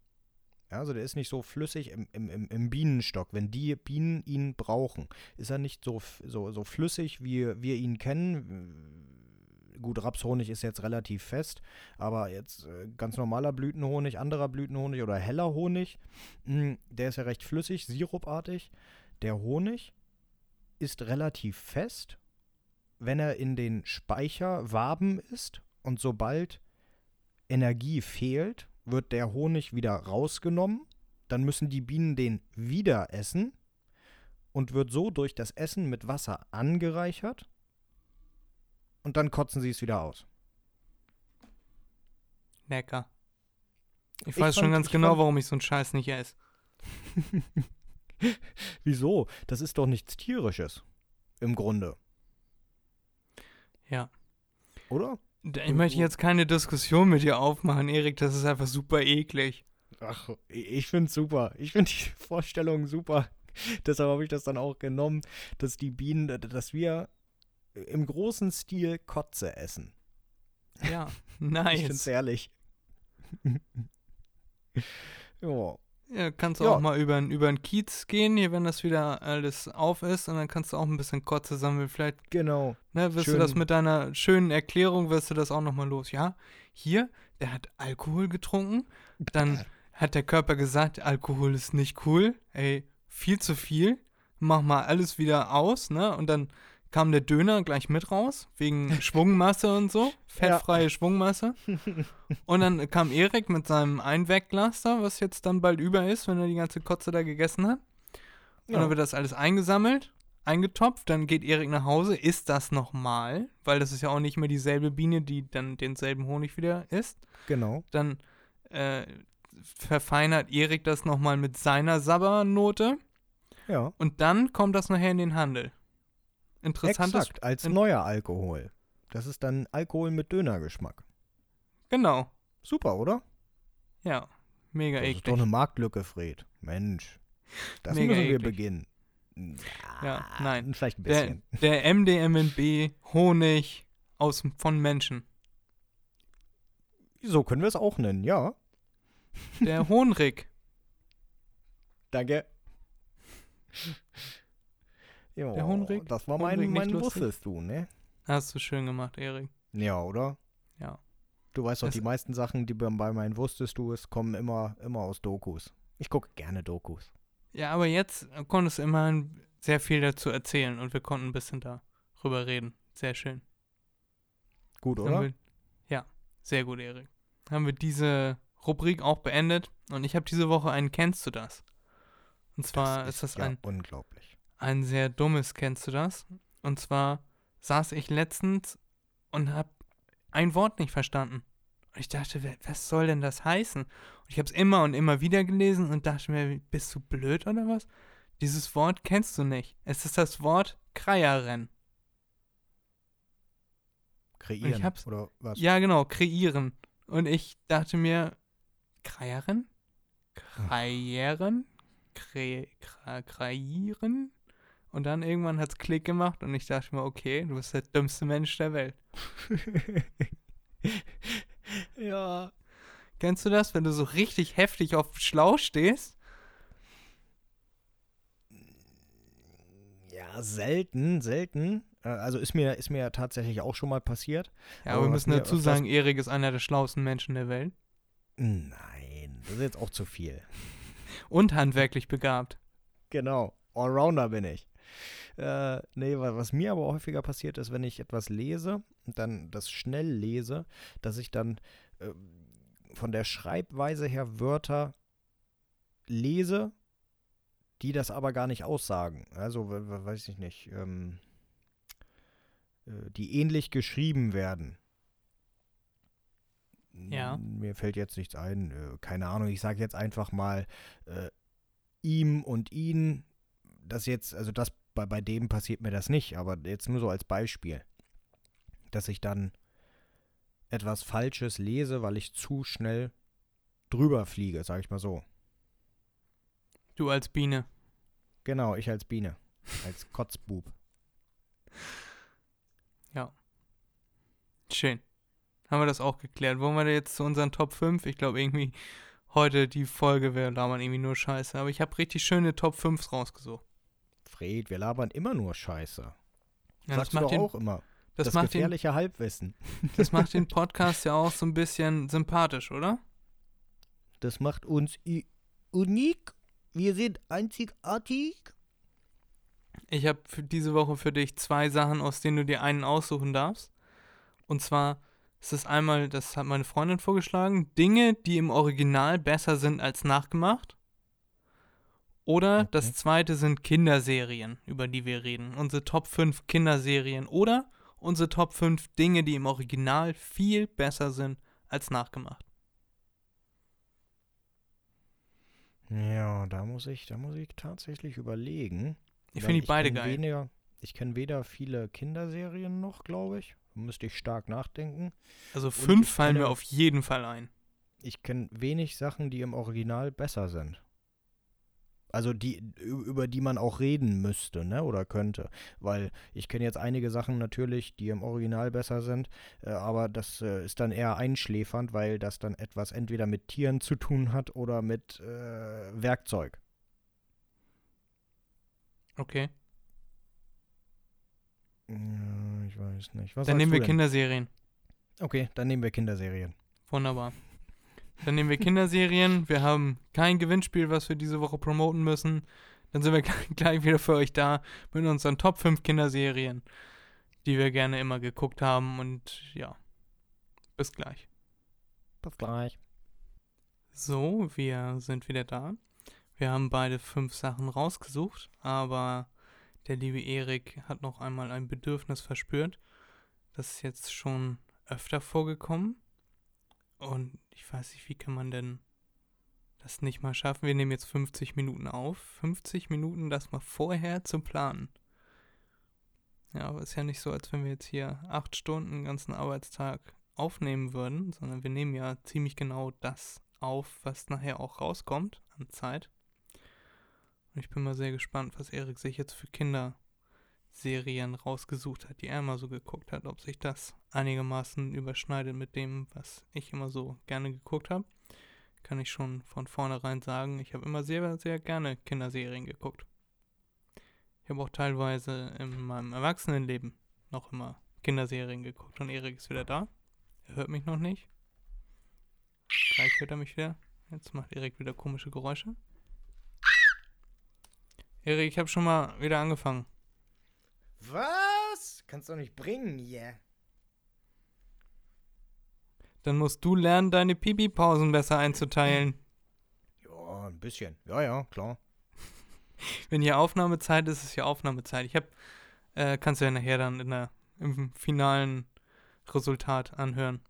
S3: Ja, also der ist nicht so flüssig im, im, im, Bienenstock. Wenn die Bienen ihn brauchen, ist er nicht so, so, so flüssig, wie wir ihn kennen. Gut, Rapshonig ist jetzt relativ fest, aber jetzt äh, ganz normaler Blütenhonig, anderer Blütenhonig oder heller Honig, mh, der ist ja recht flüssig, sirupartig. Der Honig ist relativ fest, wenn er in den Speicherwaben ist und sobald Energie fehlt, wird der Honig wieder rausgenommen. Dann müssen die Bienen den wieder essen und wird so durch das Essen mit Wasser angereichert. Und dann kotzen sie es wieder aus.
S2: Lecker. Ich,
S3: Ich
S2: weiß schon
S3: fand-
S2: ganz
S3: ich
S2: genau,
S3: fand-
S2: warum ich so einen Scheiß nicht esse.
S3: Wieso? Das ist doch nichts Tierisches. Im Grunde.
S2: Ja.
S3: Oder?
S2: Da- Ich möchte jetzt keine Diskussion mit dir aufmachen, Erik. Das ist einfach super eklig.
S3: Ach, ich finde es super. Ich finde die Vorstellung super. Deshalb habe ich das dann auch genommen, dass die Bienen, dass wir im großen Stil Kotze essen.
S2: Ja,
S3: Ich finde es
S2: nice.
S3: herrlich. ja.
S2: Ja, kannst du
S3: Ja.
S2: auch mal über den Kiez gehen, hier, wenn das wieder alles auf ist. Und dann kannst du auch ein bisschen Kotze sammeln. Vielleicht
S3: Genau.
S2: ne, wirst
S3: Schön.
S2: du das mit deiner schönen Erklärung, wirst du das auch nochmal los. Ja, hier, der hat Alkohol getrunken. Dann hat der Körper gesagt, Alkohol ist nicht cool, ey, viel zu viel, mach mal alles wieder aus, ne? Und dann kam der Döner gleich mit raus, wegen Schwungmasse und so, fettfreie Schwungmasse. Und dann kam Erik mit seinem Einwegglas da, was jetzt dann bald über ist, wenn er die ganze Kotze da gegessen hat. Und dann wird das alles eingesammelt, eingetopft, dann geht Erik nach Hause, isst das nochmal, weil das ist ja auch nicht mehr dieselbe Biene, die dann denselben Honig wieder isst.
S3: Genau.
S2: Dann äh, verfeinert Erik das nochmal mit seiner Sabbernote
S3: Ja.
S2: und dann kommt das nachher in den Handel. Interessantes.
S3: Exakt, als
S2: in-
S3: neuer Alkohol. Das ist dann Alkohol mit Dönergeschmack.
S2: Genau.
S3: Super, oder?
S2: Ja. Mega
S3: Das ist
S2: eklig.
S3: doch eine Marktlücke, Fred. Mensch. Das
S2: Mega
S3: müssen wir
S2: eklig.
S3: beginnen.
S2: Ja, nein.
S3: Vielleicht ein
S2: der,
S3: bisschen.
S2: der MDMNB Honig aus, von Menschen.
S3: So können wir es auch nennen, ja.
S2: Der Hohnrig.
S3: Danke. Jo,
S2: Der Hohnrig?
S3: Das war mein,
S2: nicht
S3: mein? Wusstest du, ne?
S2: Hast du schön gemacht, Erik.
S3: Ja, oder?
S2: Ja.
S3: Du weißt doch,
S2: Das-
S3: die meisten Sachen, die bei bei meinen Wusstest du es, kommen immer, immer aus Dokus. Ich gucke gerne Dokus.
S2: Ja, aber jetzt konntest du immerhin sehr viel dazu erzählen und wir konnten ein bisschen darüber reden. Sehr schön.
S3: Gut, oder?
S2: Wir, ja, sehr gut, Erik. Haben wir diese Rubrik auch beendet und ich habe diese Woche einen Kennst du das? Und zwar ist, das
S3: ja
S2: ein,
S3: unglaublich.
S2: Ein sehr dummes Kennst du das? Und zwar saß ich letztens und habe ein Wort nicht verstanden. Und ich dachte, was soll denn das heißen? Und ich habe es immer und immer wieder gelesen und dachte mir, bist du blöd oder was? Dieses Wort kennst du nicht. Es ist das Wort Kreierrennen.
S3: Kreieren,
S2: hab's-
S3: oder was?
S2: Ja, genau, kreieren. Und ich dachte mir, Kreierin? Kreieren? Kre kra kreieren? Und dann irgendwann hat's Klick gemacht und ich dachte mir, okay, du bist der dümmste Mensch der Welt.
S3: ja.
S2: Kennst du das, wenn du so richtig heftig auf Schlau stehst?
S3: Ja, selten, selten. Äh, Also ist mir, ist mir ja tatsächlich auch schon mal passiert.
S2: Ja,
S3: Aber
S2: wir müssen dazu sagen, Erik ist einer der schlauesten Menschen der Welt.
S3: Nein, das ist jetzt auch zu viel.
S2: Und handwerklich begabt.
S3: Genau, Allrounder bin ich. Äh, nee, wa- was mir aber häufiger passiert ist, wenn ich etwas lese und dann das schnell lese, dass ich dann äh, von der Schreibweise her Wörter lese, die das aber gar nicht aussagen. Also, we- we- weiß ich nicht, ähm, äh, die ähnlich geschrieben werden.
S2: Ja.
S3: Mir fällt jetzt nichts ein. Äh, keine Ahnung, ich sage jetzt einfach mal äh, ihm und ihn. Das jetzt, also das bei, bei dem passiert mir das nicht, aber jetzt nur so als Beispiel. Dass ich dann etwas Falsches lese, weil ich zu schnell drüber fliege, sag ich mal so.
S2: Du als Biene.
S3: Genau, ich als Biene. Als Kotzbub.
S2: Schön. Haben wir das auch geklärt. Wollen wir da jetzt zu unseren Top 5? Ich glaube irgendwie heute die Folge wäre labern irgendwie nur scheiße. Aber ich habe richtig schöne Top 5 rausgesucht.
S3: Fred, wir labern immer nur Scheiße.
S2: Ja,
S3: Sagst
S2: das
S3: du
S2: macht,
S3: doch
S2: den,
S3: auch immer.
S2: das,
S3: Das,
S2: macht den,
S3: gefährliche Halbwissen.
S2: das macht den Podcast ja auch so ein bisschen sympathisch, oder?
S3: Das macht uns unik. Wir sind einzigartig.
S2: Ich habe für diese Woche für dich zwei Sachen, aus denen du dir einen aussuchen darfst. Und zwar ist es einmal, das hat meine Freundin vorgeschlagen, Dinge, die im Original besser sind als nachgemacht. Oder
S3: Okay.
S2: das zweite sind Kinderserien, über die wir reden. Unsere Top 5 Kinderserien. Oder unsere Top 5 Dinge, die im Original viel besser sind als nachgemacht.
S3: Ja, da muss ich, da muss ich tatsächlich überlegen.
S2: Ich finde die beide geil.
S3: Weniger, ich kenne weder viele Kinderserien noch, glaube ich. Müsste ich stark nachdenken.
S2: Also fünf fallen mir auf jeden Fall ein.
S3: Ich kenne wenig Sachen, die im Original besser sind. Also die, über die man auch reden müsste, ne? Oder könnte. Weil ich kenne jetzt einige Sachen natürlich, die im Original besser sind, äh, aber das äh, ist dann eher einschläfernd, weil das dann etwas entweder mit Tieren zu tun hat oder mit äh, Werkzeug.
S2: Okay.
S3: Ja, ich weiß nicht. Was
S2: Dann nehmen wir
S3: denn?
S2: Kinderserien.
S3: Okay, dann nehmen wir Kinderserien.
S2: Wunderbar. Dann nehmen wir Kinderserien. Wir haben kein Gewinnspiel, was wir diese Woche promoten müssen. Dann sind wir gleich wieder für euch da mit unseren Top 5 Kinderserien, die wir gerne immer geguckt haben. Und ja, bis gleich.
S3: Bis gleich.
S2: So, wir sind wieder da. Wir haben beide fünf Sachen rausgesucht, aber der liebe Erik hat noch einmal ein Bedürfnis verspürt. Das ist jetzt schon öfter vorgekommen. Und weiß nicht, wie kann man denn das nicht mal schaffen? Wir nehmen jetzt 50 Minuten auf. 50 Minuten, das mal vorher zu planen. Ja, aber ist ja nicht so, als wenn wir jetzt hier acht Stunden den ganzen Arbeitstag aufnehmen würden, sondern wir nehmen ja ziemlich genau das auf, was nachher auch rauskommt an Zeit. Und ich bin mal sehr gespannt, was Erik sich jetzt für Kinderserien rausgesucht hat, die er immer so geguckt hat, ob sich das einigermaßen überschneidet mit dem, was ich immer so gerne geguckt habe. Kann ich schon von vornherein sagen, ich habe immer sehr, sehr gerne Kinderserien geguckt. Ich habe auch teilweise in meinem Erwachsenenleben noch immer Kinderserien geguckt und Erik ist wieder da. Er hört mich noch nicht. Gleich hört er mich wieder. Jetzt macht Erik wieder komische Geräusche. Erik, ich habe schon mal wieder angefangen.
S3: Was? Kannst du nicht bringen, yeah.
S2: Dann musst du lernen, deine Pipi-Pausen besser einzuteilen.
S3: Ja, ein bisschen. Ja, ja, klar.
S2: Wenn hier Aufnahmezeit ist, ist hier Aufnahmezeit. Ich habe, äh, kannst du ja nachher dann in der, im finalen Resultat anhören.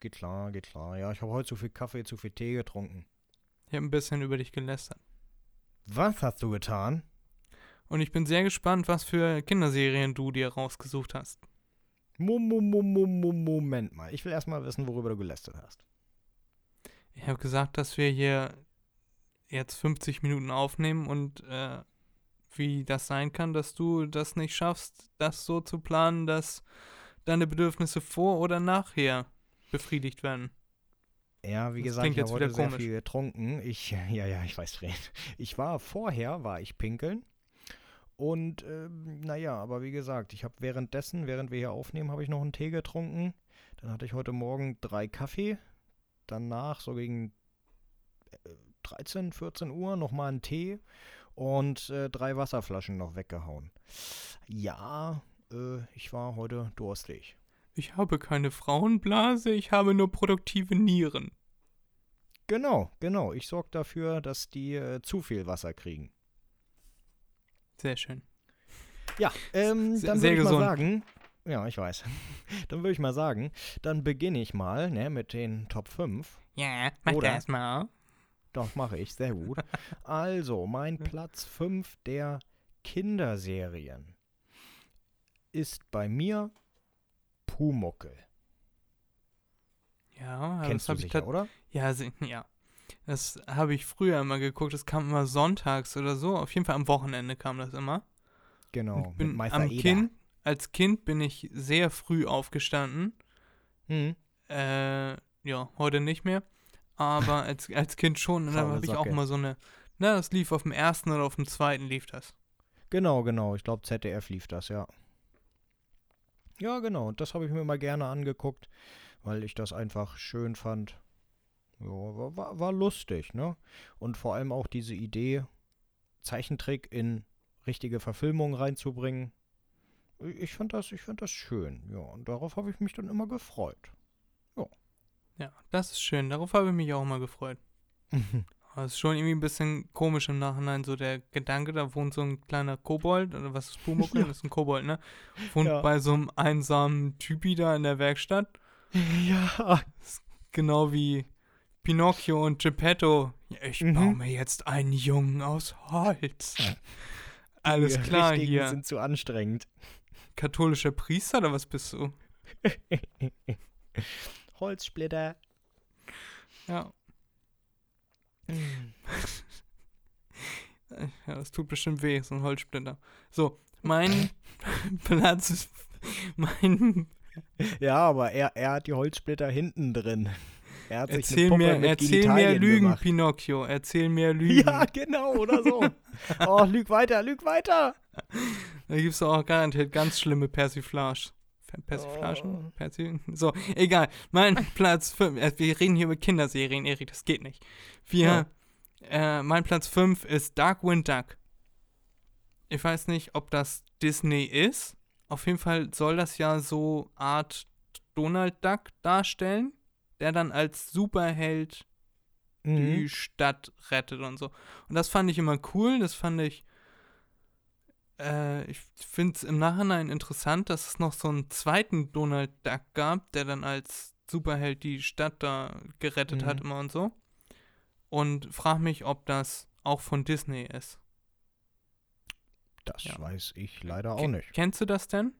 S3: Geht klar, geht klar. Ja, ich habe heute zu viel Kaffee, zu viel Tee getrunken.
S2: Ich habe ein bisschen über dich gelästert.
S3: Was hast du getan?
S2: Und ich bin sehr gespannt, was für Kinderserien du dir rausgesucht hast.
S3: Mo, mo, mo, mo, mo, Moment mal. Ich will erstmal wissen, worüber du gelästert hast.
S2: Ich habe gesagt, dass wir hier jetzt 50 Minuten aufnehmen und äh, wie das sein kann, dass du das nicht schaffst, das so zu planen, dass deine Bedürfnisse vor oder nachher befriedigt werden.
S3: Ja, wie
S2: Das
S3: gesagt, ich habe heute sehr
S2: komisch.
S3: viel getrunken. Ich, ja, ja, ich weiß, Fred. Ich war vorher, war ich pinkeln. Und, ähm, naja, aber wie gesagt, ich habe währenddessen, während wir hier aufnehmen, habe ich noch einen Tee getrunken. Dann hatte ich heute Morgen drei Kaffee. Danach, so gegen äh, 13, 14 Uhr, nochmal einen Tee. Und äh, drei Wasserflaschen noch weggehauen. Ja, äh, ich war heute durstig.
S2: Ich habe keine Frauenblase, ich habe nur produktive Nieren.
S3: Genau, genau. Ich sorge dafür, dass die äh, zu viel Wasser kriegen.
S2: Sehr schön.
S3: Ja, ähm, dann würde ich
S2: gesund.
S3: mal sagen, ja, ich weiß. dann würde ich mal sagen, dann beginne ich mal ne, mit den Top 5.
S2: Ja, mach
S3: Oder?
S2: das mal.
S3: Doch, mache ich, sehr gut. Also, mein Platz 5 der Kinderserien ist bei mir Pumuckel.
S2: Ja,
S3: Kennst du sicher, oder?
S2: Ja, ja. Das habe ich früher immer geguckt. Das kam immer sonntags oder so. Auf jeden Fall am Wochenende kam das immer.
S3: Genau, mit
S2: bin am
S3: Eder.
S2: Kind, als Kind bin ich sehr früh aufgestanden.
S3: Hm.
S2: Äh, ja, heute nicht mehr. Aber als, als Kind schon. Und dann habe ich auch mal so eine. Na, das lief auf dem ersten oder auf dem zweiten lief das.
S3: Genau, genau. Ich glaube, ZDF lief das, ja. Ja, genau. Und das habe ich mir mal gerne angeguckt, weil ich das einfach schön fand. Ja, war, war, war lustig, ne? Und vor allem auch diese Idee, Zeichentrick in richtige Verfilmung reinzubringen. Ich fand das, ich fand das schön, ja. Und darauf habe ich mich dann immer gefreut.
S2: Ja, das ist schön. Darauf habe ich mich auch mal gefreut. Aber es ist schon irgendwie ein bisschen komisch im Nachhinein, so der Gedanke, da wohnt so ein kleiner Kobold, oder was ist Pumuckl?
S3: Ja.
S2: Das ist ein Kobold, ne? Wohnt
S3: Ja.
S2: bei so einem einsamen Typi da in der Werkstatt.
S3: ja.
S2: Genau wie Pinocchio und Geppetto. Ich
S3: Mhm.
S2: baue mir jetzt einen Jungen aus Holz. Alles
S3: Die
S2: klar
S3: Richtigen
S2: hier.
S3: sind zu anstrengend.
S2: Katholischer Priester oder was bist du?
S3: Holzsplitter.
S2: Ja. Äh, Ja, das tut bestimmt weh, so ein Holzsplitter. So, mein Platz ist. Mein.
S3: Ja, aber er, er hat die Holzsplitter hinten drin. Er
S2: Erzähl mir, erzähl mir Lügen,
S3: gemacht.
S2: Pinocchio. Erzähl mir Lügen.
S3: Ja, genau, oder so. oh, lüg weiter, lüg weiter.
S2: Da gibt es auch garantiert ganz schlimme Persiflage. Persiflagen?
S3: Oh.
S2: Persi so, egal. Mein Platz 5. Äh, wir reden hier über Kinderserien, Erik, das geht nicht. Wir, äh, mein Platz 5 ist Darkwind Duck. Ich weiß nicht, ob das Disney ist. Auf jeden Fall soll das ja so Art Donald Duck darstellen, der dann als Superheld die
S3: Mhm.
S2: Stadt rettet und so. Und das fand ich immer cool. Das fand ich. Äh, ich finde es im Nachhinein interessant, dass es noch so einen zweiten Donald Duck gab, der dann als Superheld die Stadt da gerettet hat,
S3: Mhm.
S2: immer und so. Und frag mich, ob das auch von Disney ist.
S3: Das
S2: Ja.
S3: weiß ich leider auch nicht.
S2: Kennst du das denn?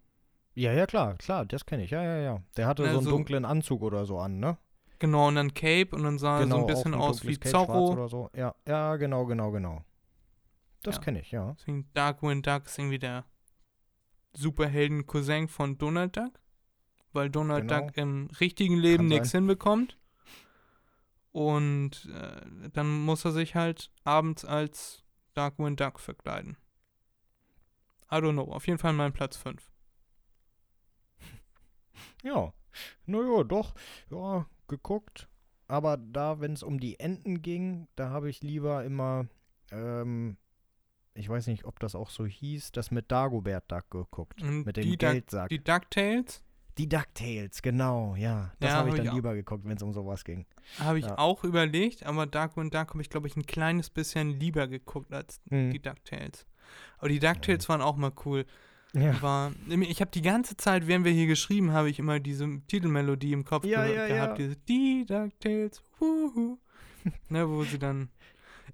S3: Ja, ja, klar, klar, das kenne ich. Ja, ja, ja. Der hatte
S2: Na,
S3: so einen dunklen Anzug oder so an, ne?
S2: Genau, und dann Cape und dann sah er so ein
S3: auch
S2: bisschen aus wie
S3: Cape, schwarz
S2: Zorro.
S3: oder so. Ja, ja, genau, genau, genau. Das
S2: Ja.
S3: kenne ich, ja.
S2: Deswegen Darkwind Duck ist irgendwie der Superhelden-Cousin von Donald Duck. Weil Donald
S3: Genau.
S2: Duck im richtigen Leben nichts hinbekommt. Und äh, dann muss er sich halt abends als Darkwind Duck verkleiden. I don't know. Auf jeden Fall mein Platz 5.
S3: Ja, naja, doch, ja, geguckt. Aber da, wenn es um die Enten ging, da habe ich lieber immer, ähm, ich weiß nicht, ob das auch so hieß, das mit Dagobert Duck geguckt.
S2: Und
S3: Mit dem Geldsack.
S2: die DuckTales
S3: Die DuckTales, genau, ja. Das
S2: Ja,
S3: habe ich
S2: hab
S3: dann
S2: ich
S3: lieber geguckt, wenn es um sowas ging.
S2: habe ich
S3: Ja.
S2: auch überlegt, aber Darkwind Duck habe ich, glaube ich, ein kleines bisschen lieber geguckt als
S3: Hm.
S2: die DuckTales. Aber die DuckTales waren auch mal cool.
S3: Ja.
S2: war. Ich habe die ganze Zeit, während wir hier geschrieben, habe ich immer diese Titelmelodie im Kopf
S3: Ja,
S2: ge
S3: ja,
S2: gehabt.
S3: ja.
S2: Diese Die DuckTales, wuhu. ne, wo sie dann.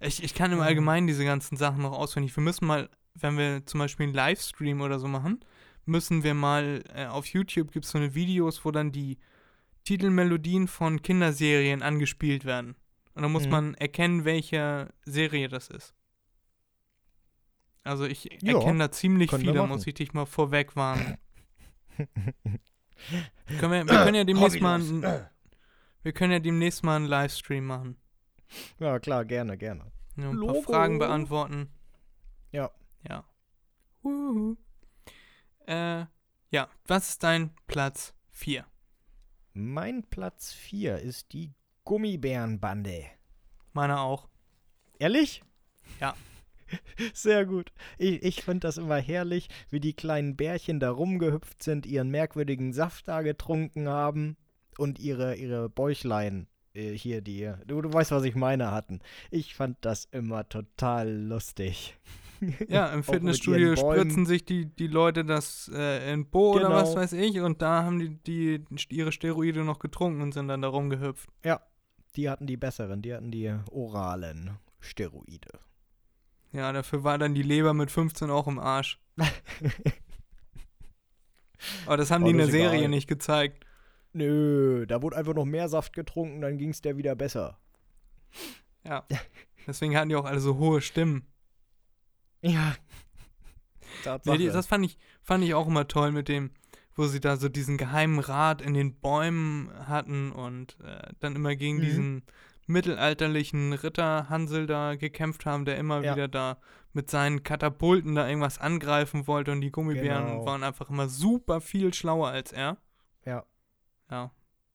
S2: Ich, ich kann im. Allgemeinen diese ganzen Sachen noch auswendig. Wir müssen mal, wenn wir zum Beispiel einen Livestream oder so machen, müssen wir mal äh, auf YouTube gibt es so eine Videos, wo dann die Titelmelodien von Kinderserien angespielt werden. Und dann muss
S3: Mhm.
S2: man erkennen, welche Serie das ist. Also ich
S3: Ja,
S2: erkenne da ziemlich viele, muss ich dich mal vorweg warnen. können wir, wir können ja demnächst mal ein, wir können ja demnächst mal einen Livestream machen.
S3: ja, klar, gerne, gerne.
S2: Ja, ein
S3: Logo.
S2: paar Fragen beantworten.
S3: Ja.
S2: Ja. Uhu. Äh, ja, was ist dein Platz 4?
S3: Mein Platz 4 ist die Gummibärenbande.
S2: Meiner auch.
S3: Ehrlich?
S2: Ja.
S3: Sehr gut. Ich, ich finde das immer herrlich, wie die kleinen Bärchen da rumgehüpft sind, ihren merkwürdigen Saft da getrunken haben und ihre, ihre Bäuchlein äh, hier, die, du, du weißt, was ich meine, hatten. Ich fand das immer total lustig.
S2: Ja, im Fitnessstudio spritzen sich die, die Leute das äh, in Bo oder was
S3: Genau.
S2: weiß ich und da haben die, die ihre Steroide noch getrunken und sind dann da rumgehüpft.
S3: Die hatten die besseren, die hatten die oralen Steroide.
S2: Ja, dafür war dann die Leber mit 15 auch im Arsch. Aber das haben
S3: Oh,
S2: die in der Serie
S3: egal.
S2: nicht gezeigt.
S3: Nö, da wurde einfach noch mehr Saft getrunken, dann ging es der wieder besser.
S2: Ja. Deswegen hatten die auch alle so hohe Stimmen.
S3: Ja. Tatsache.
S2: die, das fand ich, fand ich auch immer toll mit dem, wo sie da so diesen geheimen Rat in den Bäumen hatten und äh, dann immer gegen
S3: Mhm.
S2: diesen mittelalterlichen Ritter Hansel da gekämpft haben, der immer
S3: Ja.
S2: wieder da mit seinen Katapulten da irgendwas angreifen wollte und die Gummibären
S3: Genau.
S2: waren einfach immer super viel schlauer als er.
S3: Ja.
S2: Ja.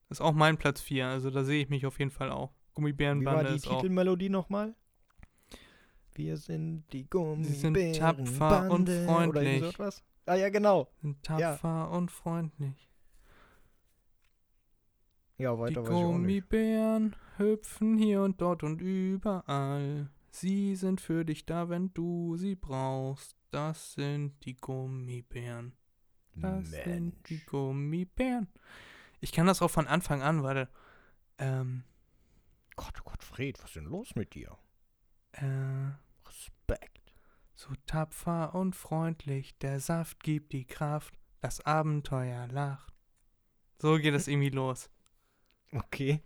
S2: Ist auch mein Platz 4, also da sehe ich mich auf jeden Fall auch.
S3: Wie war
S2: Gummibärenbande
S3: die. Titelmelodie nochmal? Wir sind die Gummibärenbande.
S2: sind tapfer und
S3: Oder
S2: freundlich.
S3: irgend so etwas? Ah ja, genau.
S2: Sind tapfer und freundlich.
S3: Ja,
S2: Die
S3: weiter weiß ich auch nicht.
S2: Gummibären hüpfen hier und dort und überall. Sie sind für dich da, wenn du sie brauchst. Das sind die Gummibären. Das sind die
S3: Mensch.
S2: Gummibären. Ich kann das auch von Anfang an, warte. Ähm,
S3: Gott, oh Gott, Fred, was ist denn los mit dir?
S2: äh,
S3: Respekt.
S2: so tapfer und freundlich, der Saft gibt die Kraft, das Abenteuer lacht. So geht es irgendwie los.
S3: Okay.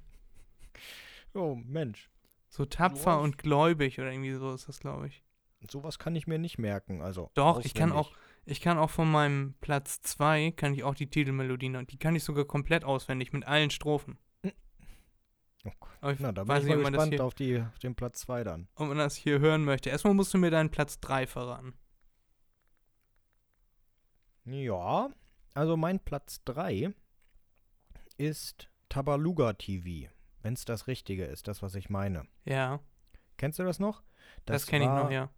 S3: Oh, Mensch.
S2: So tapfer und gläubig oder irgendwie so ist das, glaube ich.
S3: Sowas kann ich mir nicht merken. Also
S2: Doch, ich kann auch, ich kann auch von meinem Platz 2, kann ich auch die Titelmelodien, und die kann ich sogar komplett auswendig mit allen Strophen.
S3: Oh Gott. Na, da bin ich mal gespannt
S2: hier,
S3: auf, die, auf den Platz 2 dann.
S2: ob man das hier hören möchte. Erstmal musst du mir deinen Platz 3 verraten.
S3: Ja. Also mein Platz 3 ist Tabaluga TV, wenn es das Richtige ist, das, was ich meine.
S2: Ja,
S3: Kennst du das noch?
S2: das, kenne ich noch, ja.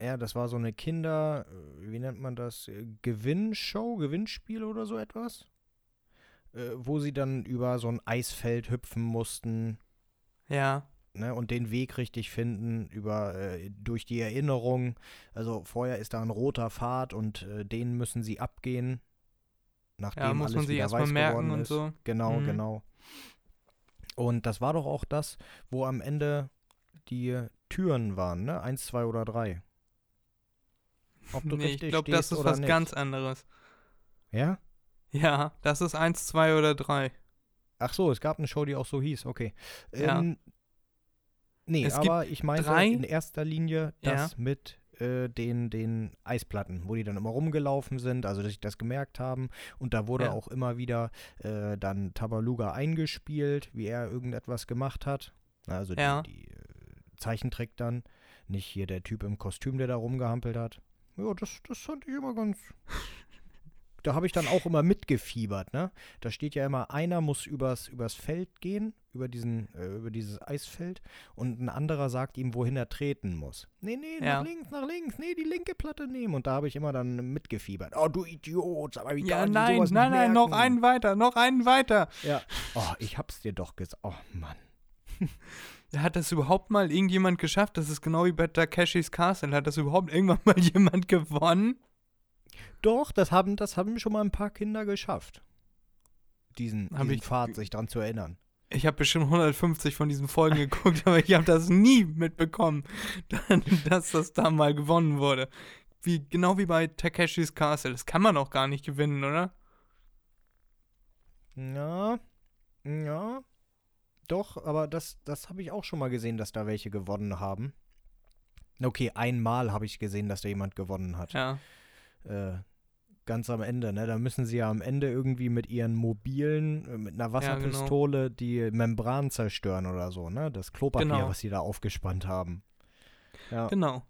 S3: Ja, das war so eine Kinder, äh, wie nennt man das? Äh, Gewinnshow, Gewinnspiel oder so etwas? Äh, wo sie dann über so ein Eisfeld hüpfen mussten
S2: Ja,
S3: ne, und den Weg richtig finden über äh, durch die Erinnerung. Also vorher ist da ein roter Pfad und äh, den müssen sie abgehen. Nachdem
S2: ja, muss
S3: alles
S2: man sich erstmal merken
S3: geworden
S2: und
S3: ist.
S2: so.
S3: Genau,
S2: Mhm.
S3: genau. Und das war doch auch das, wo am Ende die Türen waren, ne? Eins, zwei oder drei. Ob du
S2: Nee, ich
S3: richtig
S2: glaube, das ist was
S3: nicht.
S2: ganz anderes.
S3: Ja?
S2: Ja, das ist eins, zwei oder drei.
S3: Ach so, es gab eine Show, die auch so hieß, okay.
S2: Ja.
S3: Ähm, nee,
S2: Es
S3: aber ich meinte
S2: drei-
S3: in erster Linie
S2: Ja.
S3: das mit äh, den, den Eisplatten, wo die dann immer rumgelaufen sind, also dass sie das gemerkt haben. Und da wurde
S2: Ja.
S3: auch immer wieder äh, dann Tabaluga eingespielt, wie er irgendetwas gemacht hat. Also
S2: Ja.
S3: die, die äh, Zeichentrick dann, nicht hier der Typ im Kostüm, der da rumgehampelt hat. Ja, das, das fand ich immer ganz. Da habe ich dann auch immer mitgefiebert, ne? Da steht ja immer, einer muss übers, übers Feld gehen, über, diesen, äh, über dieses Eisfeld, und ein anderer sagt ihm, wohin er treten muss. Nee, nee,
S2: Ja.
S3: nach links, nach links, nee, die linke Platte nehmen. Und da habe ich immer dann mitgefiebert. Oh, du Idiot, aber wie
S2: Ja,
S3: kann
S2: nein,
S3: sowas
S2: nein, nein, noch einen weiter, noch einen weiter.
S3: Ja. Oh, ich hab's dir doch gesagt. Oh, Mann.
S2: Hat das überhaupt mal irgendjemand geschafft? Das ist genau wie bei Takeshis Castle. Hat das überhaupt irgendwann mal jemand gewonnen?
S3: Doch, das haben, das haben schon mal ein paar Kinder geschafft. Diesen,
S2: Hab
S3: diesen
S2: ich-
S3: Pfad, sich dran zu erinnern.
S2: Ich habe bestimmt 150 von diesen Folgen geguckt, aber ich habe das nie mitbekommen, dass das da mal gewonnen wurde. Wie, genau wie bei Takeshis Castle. Das kann man auch gar nicht gewinnen, oder?
S3: Ja, ja. Doch, aber das, das habe ich auch schon mal gesehen, dass da welche gewonnen haben. Okay, einmal habe ich gesehen, dass da jemand gewonnen hat.
S2: Ja.
S3: Äh, ganz am Ende, ne? Da müssen sie ja am Ende irgendwie mit ihren mobilen, äh, mit einer
S2: genau.
S3: Wasserpistole die Membran zerstören oder so, ne? Das Klopapier,
S2: Genau.
S3: was sie da aufgespannt haben. Ja,
S2: Genau.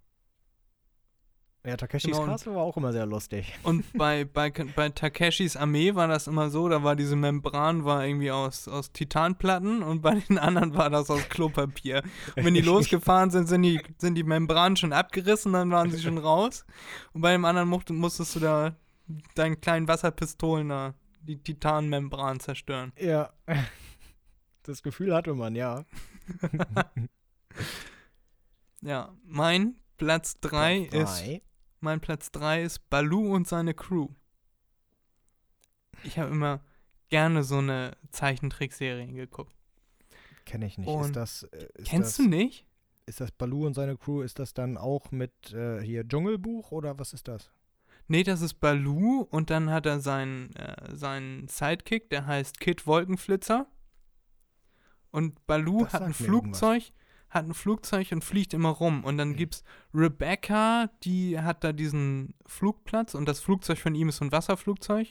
S3: Ja Takeshis
S2: genau,
S3: Castle war auch immer sehr lustig.
S2: Und bei, bei, bei Takeshis Armee war das immer so, da war diese Membran war irgendwie aus, aus Titanplatten und bei den anderen war das aus Klopapier. Und wenn die losgefahren sind, sind die, sind die Membranen schon abgerissen, dann waren sie schon raus. Und bei dem anderen musstest du da deinen kleinen Wasserpistolen da die Titanmembran zerstören.
S3: Ja. Das Gefühl hatte man, ja.
S2: Ja, mein Platz 3 ist. Mein Platz 3 ist Baloo und seine Crew. Ich habe immer gerne so eine Zeichentrickserie geguckt.
S3: Kenne ich nicht.
S2: Und
S3: ist das, äh, ist
S2: Kennst
S3: das,
S2: du nicht?
S3: Ist das Baloo und seine Crew, ist das dann auch mit äh, hier Dschungelbuch oder was ist das?
S2: Nee, das ist Baloo und dann hat er seinen, äh, seinen Sidekick, der heißt Kid Wolkenflitzer. Und Baloo
S3: Das
S2: hat ein
S3: mir irgendwas.
S2: Hat ein Flugzeug und fliegt immer rum. Und dann
S3: Mhm.
S2: gibt's Rebecca, die hat da diesen Flugplatz und das Flugzeug von ihm ist so ein Wasserflugzeug.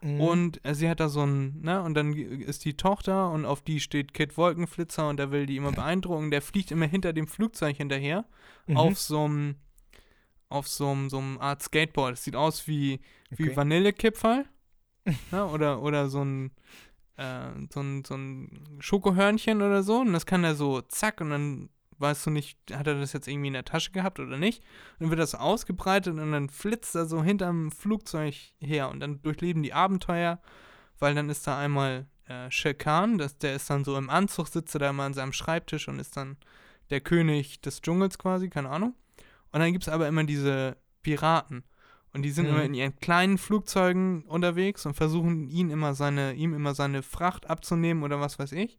S3: Mhm.
S2: Und äh, sie hat da so ein, ne, und dann ist die Tochter und auf die steht Kid Wolkenflitzer und der will die immer beeindrucken. Der fliegt immer hinter dem Flugzeug hinterher
S3: Mhm.
S2: auf so einem, auf so einem, so einem Art Skateboard. Das sieht aus wie, wie
S3: Okay.
S2: Vanillekipferl, ne, oder, oder so ein, äh, so ein, so ein Schokohörnchen oder so. Und das kann er so zack und dann weißt du nicht, hat er das jetzt irgendwie in der Tasche gehabt oder nicht. Und dann wird das ausgebreitet und dann flitzt er so hinterm Flugzeug her und dann durchleben die Abenteuer, weil dann ist da einmal äh, Shekan, das, der ist dann so im Anzug, sitzt da immer an seinem Schreibtisch und ist dann der König des Dschungels quasi, keine Ahnung. Und dann gibt es aber immer diese Piraten. Und die sind
S3: Mhm.
S2: immer in ihren kleinen Flugzeugen unterwegs und versuchen ihn immer seine, ihm immer seine Fracht abzunehmen oder was weiß ich.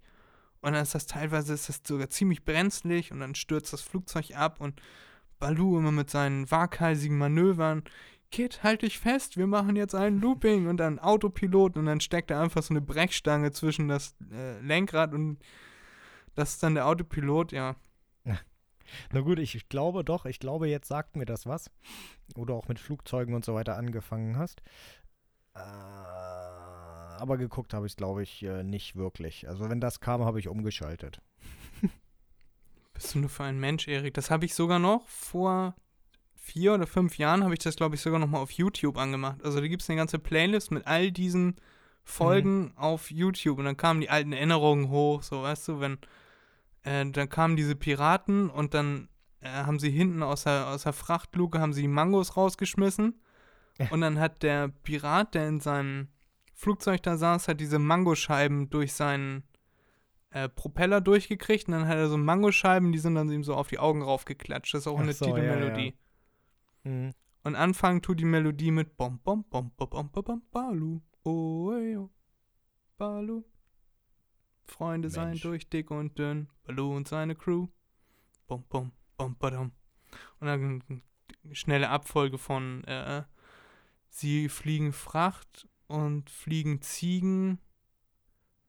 S2: Und dann ist das teilweise ist das sogar ziemlich brenzlig und dann stürzt das Flugzeug ab und Balu immer mit seinen waghalsigen Manövern. Kid, halt dich fest, wir machen jetzt ein Looping und dann Autopilot und dann steckt er einfach so eine Brechstange zwischen das äh, Lenkrad und das ist dann der Autopilot, ja.
S3: Na gut, ich glaube doch, ich glaube, jetzt sagt mir das was. Du auch mit Flugzeugen und so weiter angefangen hast. Äh, aber geguckt habe ich es, glaube ich, äh, nicht wirklich. Also wenn das kam, habe ich umgeschaltet.
S2: Bist du nur für ein Mensch, Erik? Das habe ich sogar noch vor vier oder fünf Jahren habe ich das, glaube ich, sogar nochmal auf YouTube angemacht. Also da gibt es eine ganze Playlist mit all diesen Folgen auf YouTube und dann kamen die alten Erinnerungen hoch, so weißt du, wenn äh, dann kamen diese Piraten und dann äh, haben sie hinten aus der, aus der Frachtluke haben sie die Mangos rausgeschmissen und dann hat der Pirat, der in seinem Flugzeug da saß, hat diese Mangoscheiben durch seinen äh, Propeller durchgekriegt und dann hat er so Mangoscheiben, die sind dann ihm so auf die Augen raufgeklatscht. Das ist auch
S3: Ach
S2: eine
S3: so, ja,
S2: Titelmelodie.
S3: Mhm.
S2: Und anfangen tut die Melodie mit Bom Bom Bom Bom Bom Bom Bom Balu. Oh, oh. Balu. Freunde sein
S3: Mensch.
S2: durch dick und dünn. Balu und seine Crew. Bom Bom Bom Badum. Und dann eine schnelle Abfolge von äh, Sie fliegen Fracht und fliegen Ziegen.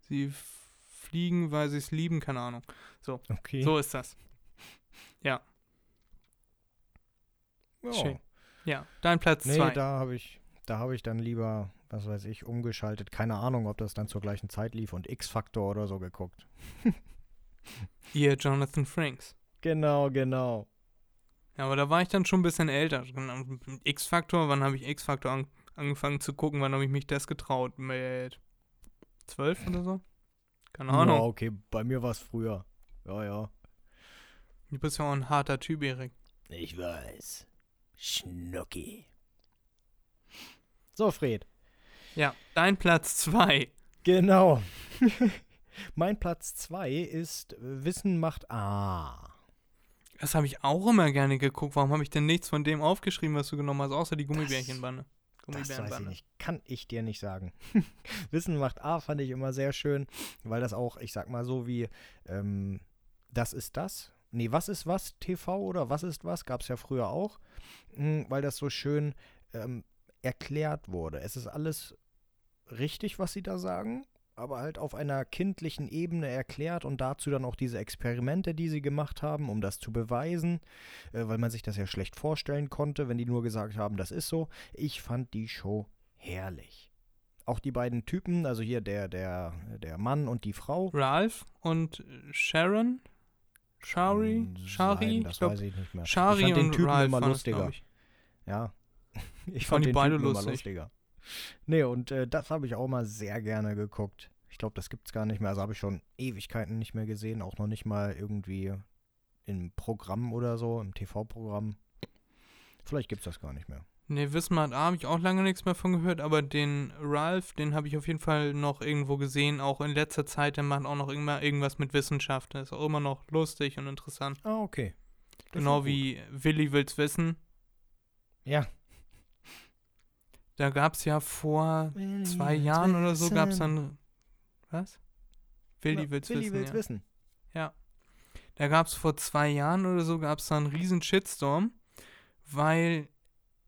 S2: Sie fliegen, weil sie es lieben, keine Ahnung.
S3: Okay.
S2: So ist das.
S3: ja.
S2: schön. Ja, dein Platz
S3: Nee,
S2: zwei.
S3: da habe ich, da habe ich dann lieber, was weiß ich, umgeschaltet. Keine Ahnung, ob das dann zur gleichen Zeit lief und X-Faktor oder so geguckt.
S2: Ihr Jonathan Franks.
S3: Genau, genau.
S2: Ja, aber da war ich dann schon ein bisschen älter. Mit X-Faktor, wann habe ich X-Faktor an, angefangen zu gucken? Wann habe ich mich das getraut? Mit zwölf oder so? Keine
S3: Ja,
S2: Ahnung.
S3: okay, bei mir war es früher. Ja, ja.
S2: Du bist ja auch ein harter Typ, Erik.
S3: Ich weiß. Schnucki. So, Fred.
S2: Ja, dein Platz zwei.
S3: Genau. mein Platz 2 ist äh, Wissen macht A.
S2: Das habe ich auch immer gerne geguckt. Warum habe ich denn nichts von dem aufgeschrieben, was du genommen hast, außer die Gummibärchenbande?
S3: Das weiß ich nicht. Kann ich dir nicht sagen. Wissen macht A fand ich immer sehr schön, weil das auch, ich sag mal so wie, ähm, das ist das. Nee, was ist was? TV oder was ist was? Gab es ja früher auch. Mm, Weil das so schön ähm, erklärt wurde. Es ist alles richtig, was sie da sagen, aber halt auf einer kindlichen Ebene erklärt und dazu dann auch diese Experimente, die sie gemacht haben, um das zu beweisen, äh, weil man sich das ja schlecht vorstellen konnte, wenn die nur gesagt haben, das ist so. Ich fand die Show herrlich. Auch die beiden Typen, also hier der, der, der Mann und die Frau.
S2: Ralph und Sharon? Shari?
S3: Kann
S2: Shari?
S3: sein,
S2: Ich
S3: das
S2: glaube,
S3: weiß ich nicht mehr.
S2: Shari
S3: ich fand den Typen
S2: Ralph
S3: immer lustiger.
S2: glaub ich.
S3: Ja. Ich
S2: fand
S3: fand
S2: die beide lustig.
S3: lustiger. Nee, und äh, das habe ich auch mal sehr gerne geguckt. Ich glaube, das gibt's gar nicht mehr. Also habe ich schon Ewigkeiten nicht mehr gesehen. Auch noch nicht mal irgendwie im Programm oder so, im TV-Programm. Vielleicht gibt's das gar nicht mehr.
S2: Ne, Wismar A habe ich auch lange nichts mehr von gehört, aber den Ralph, den habe ich auf jeden Fall noch irgendwo gesehen, auch in letzter Zeit, der macht auch noch immer irgendwas mit Wissenschaft. Der ist auch immer noch lustig und interessant.
S3: Ah, okay. Das
S2: genau wie Willi will's wissen.
S3: Ja.
S2: Da gab es ja vor zwei Jahren oder so, gab es dann. Was? Willi
S3: Na,
S2: will's
S3: Willi
S2: wissen.
S3: will's
S2: ja.
S3: wissen.
S2: Da gab es vor zwei Jahren oder so, gab es da einen riesen Shitstorm, weil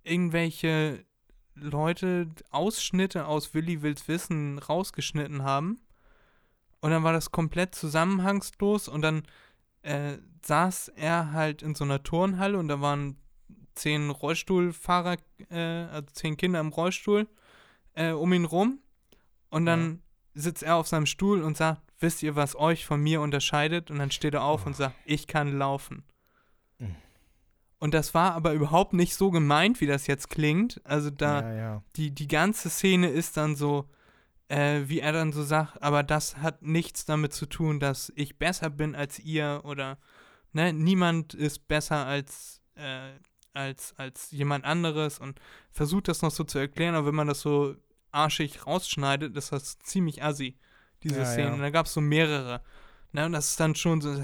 S2: irgendwelche Leute Ausschnitte aus Willi Wills Wissen rausgeschnitten haben. Und dann war das komplett zusammenhangslos und dann äh, saß er halt in so einer Turnhalle und da waren zehn Rollstuhlfahrer, äh, also zehn Kinder im Rollstuhl äh, um ihn rum. Und dann sitzt er auf seinem Stuhl und sagt, wisst ihr, was euch von mir unterscheidet? Und dann steht er auf und sagt, ich kann laufen.
S3: Mhm.
S2: Und das war aber überhaupt nicht so gemeint, wie das jetzt klingt. Also da,
S3: Ja, ja.
S2: die, die ganze Szene ist dann so, äh, wie er dann so sagt, aber das hat nichts damit zu tun, dass ich besser bin als ihr oder ne, niemand ist besser als, äh, als, als jemand anderes und versucht das noch so zu erklären, aber wenn man das so arschig rausschneidet, ist das ziemlich assi, diese
S3: Ja,
S2: Szene.
S3: ja.
S2: Und da gab es so mehrere. Ne, und das ist dann schon so,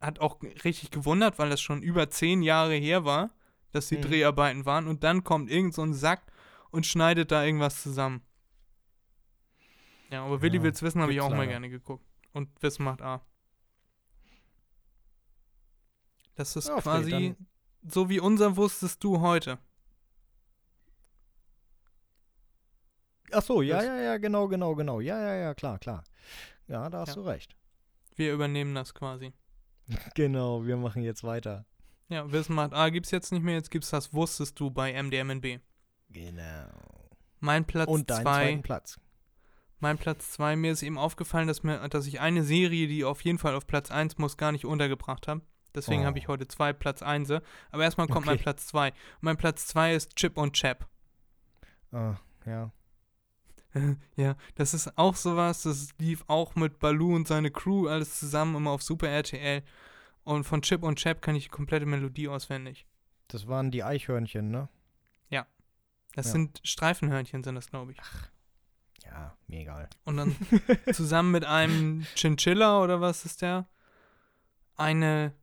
S2: hat- auch richtig gewundert, weil das schon über zehn Jahre her war, dass die
S3: Mhm.
S2: Dreharbeiten waren und dann kommt irgend so ein Sack und schneidet da irgendwas zusammen. Ja, aber Willi
S3: Ja,
S2: will's wissen, habe ich auch mal
S3: leider.
S2: gerne geguckt. Und Wissen macht A. Das ist
S3: Ja,
S2: quasi so wie unser wusstest du heute.
S3: Ach so, ja, ja, ja, genau, genau, genau. Ja, ja, ja, klar, klar. Ja, da hast
S2: Ja.
S3: du recht.
S2: Wir übernehmen das quasi.
S3: Genau, wir machen jetzt weiter.
S2: Ja, Wissen macht A gibt's jetzt nicht mehr, jetzt gibt's das wusstest du bei MDMNB.
S3: Genau.
S2: Mein Platz
S3: Und deinen
S2: zwei,
S3: zweiten Platz.
S2: mein Platz zwei, mir ist eben aufgefallen, dass mir, dass ich eine Serie, die auf jeden Fall auf Platz 1 muss, gar nicht untergebracht habe. Deswegen
S3: Oh.
S2: habe ich heute zwei Platz 1. Aber erstmal kommt mein
S3: Okay.
S2: Platz 2. Und mein Platz 2 ist Chip und Chap.
S3: Ah, ja.
S2: ja, das ist auch sowas, das lief auch mit Baloo und seine Crew alles zusammen immer auf Super RTL. Und von Chip und Chap kann ich die komplette Melodie auswendig.
S3: Das waren die Eichhörnchen, ne?
S2: Das
S3: Ja.
S2: sind Streifenhörnchen, sind das, glaube ich.
S3: Ja, mir egal.
S2: Und dann zusammen mit einem Chinchilla oder was ist der? Eine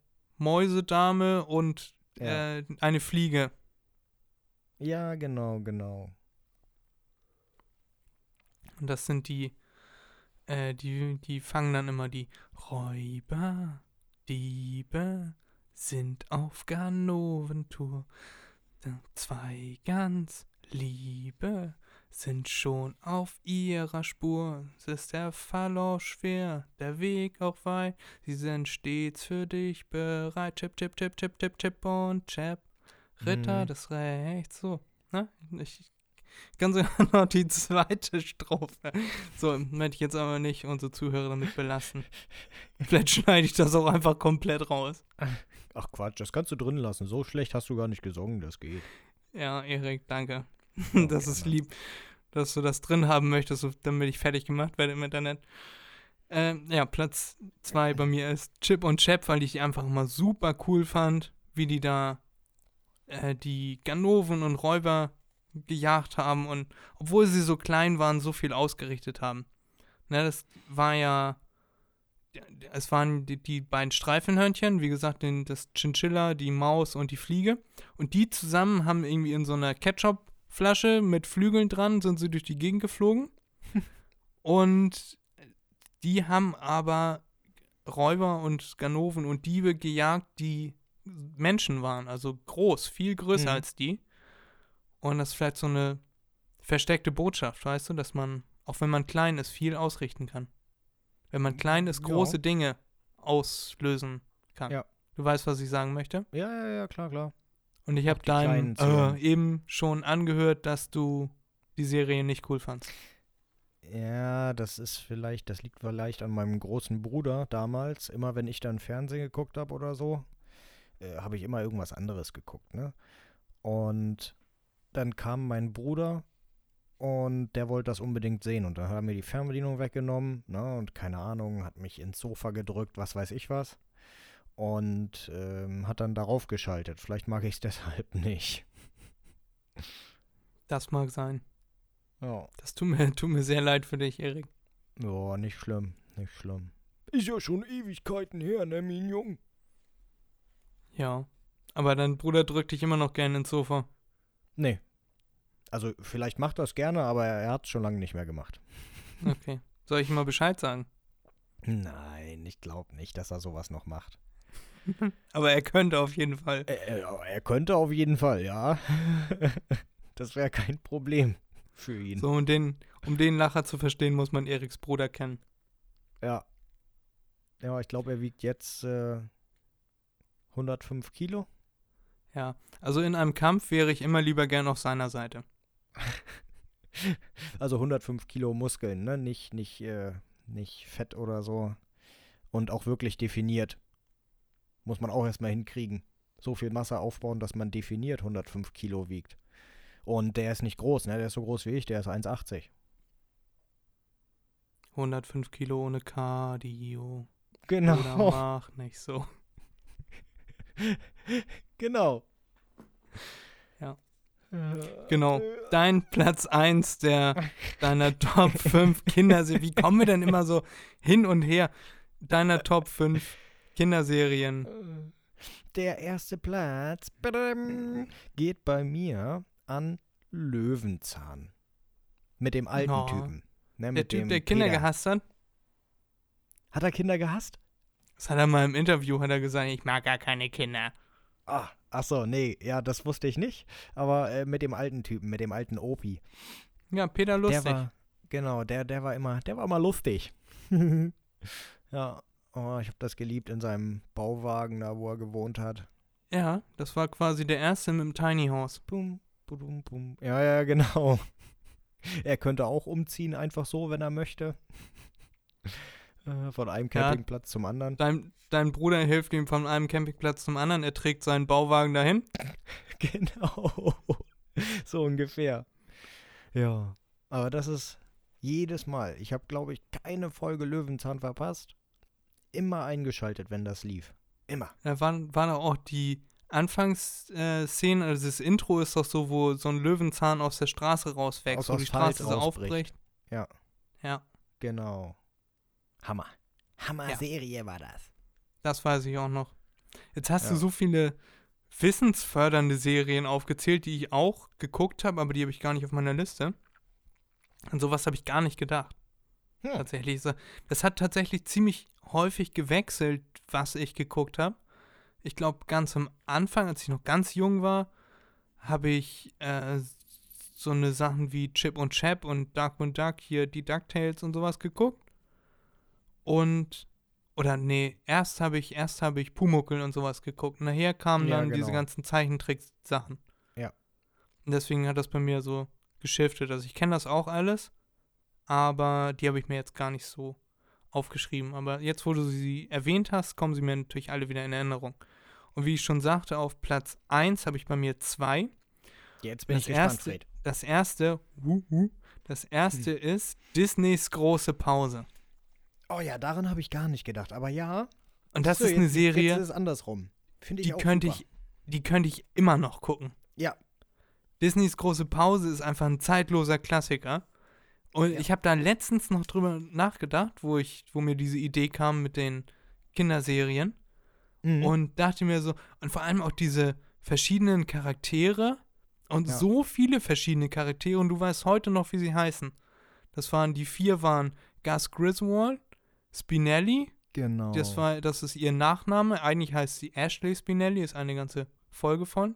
S2: Mäusedame und
S3: Ja.
S2: äh, eine Fliege.
S3: Ja, genau, genau.
S2: Und das sind die, äh, die, die fangen dann immer die Räuber, Diebe sind auf Ganoventour. Zwei ganz Liebe sind schon auf ihrer Spur. Es ist der Fall auch schwer, der Weg auch weit. Sie sind stets für dich bereit. Chip, chip, chip, chip, chip, chip und chap. Ritter
S3: Mhm.
S2: des Rechts. So, ne? Ich kann sogar noch die zweite Strophe. So, möchte ich jetzt aber nicht unsere Zuhörer damit belassen. Vielleicht schneide ich das auch einfach komplett raus.
S3: Ach Quatsch, das kannst du drin lassen. So schlecht hast du gar nicht gesungen, das geht.
S2: Ja, Erik, danke. Das ist lieb, dass du das drin haben möchtest, damit ich fertig gemacht werde im Internet. Ähm, ja, Platz zwei bei mir ist Chip und Chap, weil ich die einfach immer super cool fand, wie die da äh, die Ganoven und Räuber gejagt haben und obwohl sie so klein waren, so viel ausgerichtet haben. Ne, das war ja, es waren die, die beiden Streifenhörnchen, wie gesagt, den, das Chinchilla, die Maus und die Fliege. Und die zusammen haben irgendwie in so einer Ketchup-Flasche mit Flügeln dran, sind sie durch die Gegend geflogen. und die haben aber Räuber und Ganoven und Diebe gejagt, die Menschen waren, also groß, viel größer
S3: Mhm.
S2: als die. Und das ist vielleicht so eine versteckte Botschaft, weißt du, dass man, auch wenn man klein ist, viel ausrichten kann. Wenn man klein ist,
S3: Ja.
S2: große Dinge auslösen kann.
S3: Ja.
S2: Du weißt, was ich sagen möchte?
S3: Ja, ja, ja, klar, klar.
S2: Und ich habe
S3: zählen.
S2: äh, eben schon angehört, dass du die Serie nicht cool fandst.
S3: Ja, das ist vielleicht, das liegt vielleicht an meinem großen Bruder damals. Immer wenn ich dann Fernsehen geguckt habe oder so, äh, habe ich immer irgendwas anderes geguckt, ne? Und dann kam mein Bruder und der wollte das unbedingt sehen. Und dann hat er mir die Fernbedienung weggenommen, ne? Und keine Ahnung, hat mich ins Sofa gedrückt, was weiß ich was. Und ähm, hat dann darauf geschaltet. Vielleicht mag ich es deshalb nicht.
S2: Das mag sein.
S3: Ja.
S2: Das tut mir, tut mir sehr leid für dich, Erik.
S3: Ja, nicht schlimm, nicht schlimm. Ist ja schon Ewigkeiten her, ne, mein Jung?
S2: Ja. Aber dein Bruder drückt dich immer noch gerne ins Sofa.
S3: Nee. Also, vielleicht macht er es gerne, aber er hat es schon lange nicht mehr gemacht.
S2: Okay. Soll ich ihm mal Bescheid sagen?
S3: Nein, ich glaube nicht, dass er sowas noch macht.
S2: Aber er könnte auf jeden Fall.
S3: Er, er, er könnte auf jeden Fall, ja. das wäre kein Problem für ihn.
S2: So, und den, um den Lacher zu verstehen, muss man Eriks Bruder kennen.
S3: Ja. Ja, ich glaube, er wiegt jetzt äh, 105 Kilo.
S2: Ja. Also in einem Kampf wäre ich immer lieber gern auf seiner Seite.
S3: Also 105 Kilo Muskeln, ne? Nicht, nicht, äh, nicht Fett oder so. Und auch wirklich definiert. Muss man auch erstmal hinkriegen. So viel Masse aufbauen, dass man definiert 105 Kilo wiegt. Und der ist nicht groß, ne? Der ist so groß wie ich, der ist 1,80.
S2: 105 Kilo ohne Cardio. Oder
S3: Genau.
S2: mach nicht so.
S3: genau.
S2: Ja.
S3: Äh,
S2: Genau. Dein Platz 1 der deiner Top 5 Kinderserien. Wie kommen wir denn immer so hin und her? Deiner Top 5 Kinderserien.
S3: Der erste Platz geht bei mir an Löwenzahn. Mit dem alten
S2: Oh.
S3: Typen. Ne,
S2: Der Typ, der Kinder
S3: Peter.
S2: gehasst hat.
S3: Hat er Kinder gehasst?
S2: Das hat er mal im Interview hat er gesagt, ich mag gar keine Kinder.
S3: Ah, ach so, nee, ja, das wusste ich nicht. Aber äh, mit dem alten Typen, mit dem alten Opi.
S2: Ja, Peter lustig.
S3: Der war, genau, der, der war immer, der war immer lustig. ja, oh, ich habe das geliebt in seinem Bauwagen, da wo er gewohnt hat.
S2: ja, das war quasi der erste mit dem Tiny House.
S3: Bum, budum, bum. Ja, ja, genau. Er könnte auch umziehen, einfach so, wenn er möchte. Äh, von einem
S2: Ja.
S3: Campingplatz zum anderen.
S2: Dein, dein Bruder hilft ihm von einem Campingplatz zum anderen, er trägt seinen Bauwagen dahin.
S3: Genau. so ungefähr. Ja. Aber das ist jedes Mal. Ich habe, glaube ich, keine Folge Löwenzahn verpasst. Immer eingeschaltet, wenn das lief. Immer.
S2: Da waren, waren auch die Anfangsszenen, also das Intro ist doch so, wo so ein Löwenzahn aus der Straße rauswächst,
S3: Aus
S2: wo die Straße so aufbricht.
S3: Ja.
S2: Ja,
S3: Genau. Hammer. Hammer-Serie war das.
S2: das weiß ich auch noch. Jetzt hast du
S3: Ja.
S2: so viele wissensfördernde Serien aufgezählt, die ich auch geguckt habe, aber die habe ich gar nicht auf meiner Liste. An sowas habe ich gar nicht gedacht.
S3: Hm.
S2: Tatsächlich. Das hat tatsächlich ziemlich häufig gewechselt, was ich geguckt habe. Ich glaube, ganz am Anfang, als ich noch ganz jung war, habe ich äh, so eine Sachen wie Chip und Chap und Duck und Duck, hier die DuckTales und sowas geguckt. Und, oder nee, erst habe ich, erst habe ich Pumuckel und sowas geguckt. Nachher kamen
S3: Ja,
S2: dann diese
S3: genau.
S2: ganzen Zeichentricksachen.
S3: Ja.
S2: Und deswegen hat das bei mir so geschiftet. Also ich kenne das auch alles, aber die habe ich mir jetzt gar nicht so aufgeschrieben. Aber jetzt, wo du sie erwähnt hast, kommen sie mir natürlich alle wieder in Erinnerung. Und wie ich schon sagte, auf Platz 1 habe ich bei mir zwei.
S3: Jetzt bin
S2: Das
S3: ich gespannt,
S2: erste-
S3: Fred.
S2: Das erste, wuh, wuh, das erste ist Disneys große Pause.
S3: Oh ja, daran habe ich gar nicht gedacht. Aber ja.
S2: Und das
S3: so,
S2: ist eine
S3: jetzt,
S2: Serie,
S3: Jetzt ist es andersrum. Finde ich
S2: die
S3: auch
S2: könnte
S3: super.
S2: ich, die könnte ich immer noch gucken.
S3: Ja.
S2: Disneys große Pause ist einfach ein zeitloser Klassiker. Und
S3: Ja.
S2: ich habe da letztens noch drüber nachgedacht, wo ich, wo mir diese Idee kam mit den Kinderserien.
S3: Mhm.
S2: Und dachte mir so, und vor allem auch diese verschiedenen Charaktere und
S3: Ja.
S2: so viele verschiedene Charaktere und du weißt heute noch, wie sie heißen. Das waren, die vier waren Gus Griswold, Spinelli,
S3: genau.
S2: das war, das ist ihr Nachname, eigentlich heißt sie Ashley Spinelli, ist eine ganze Folge von.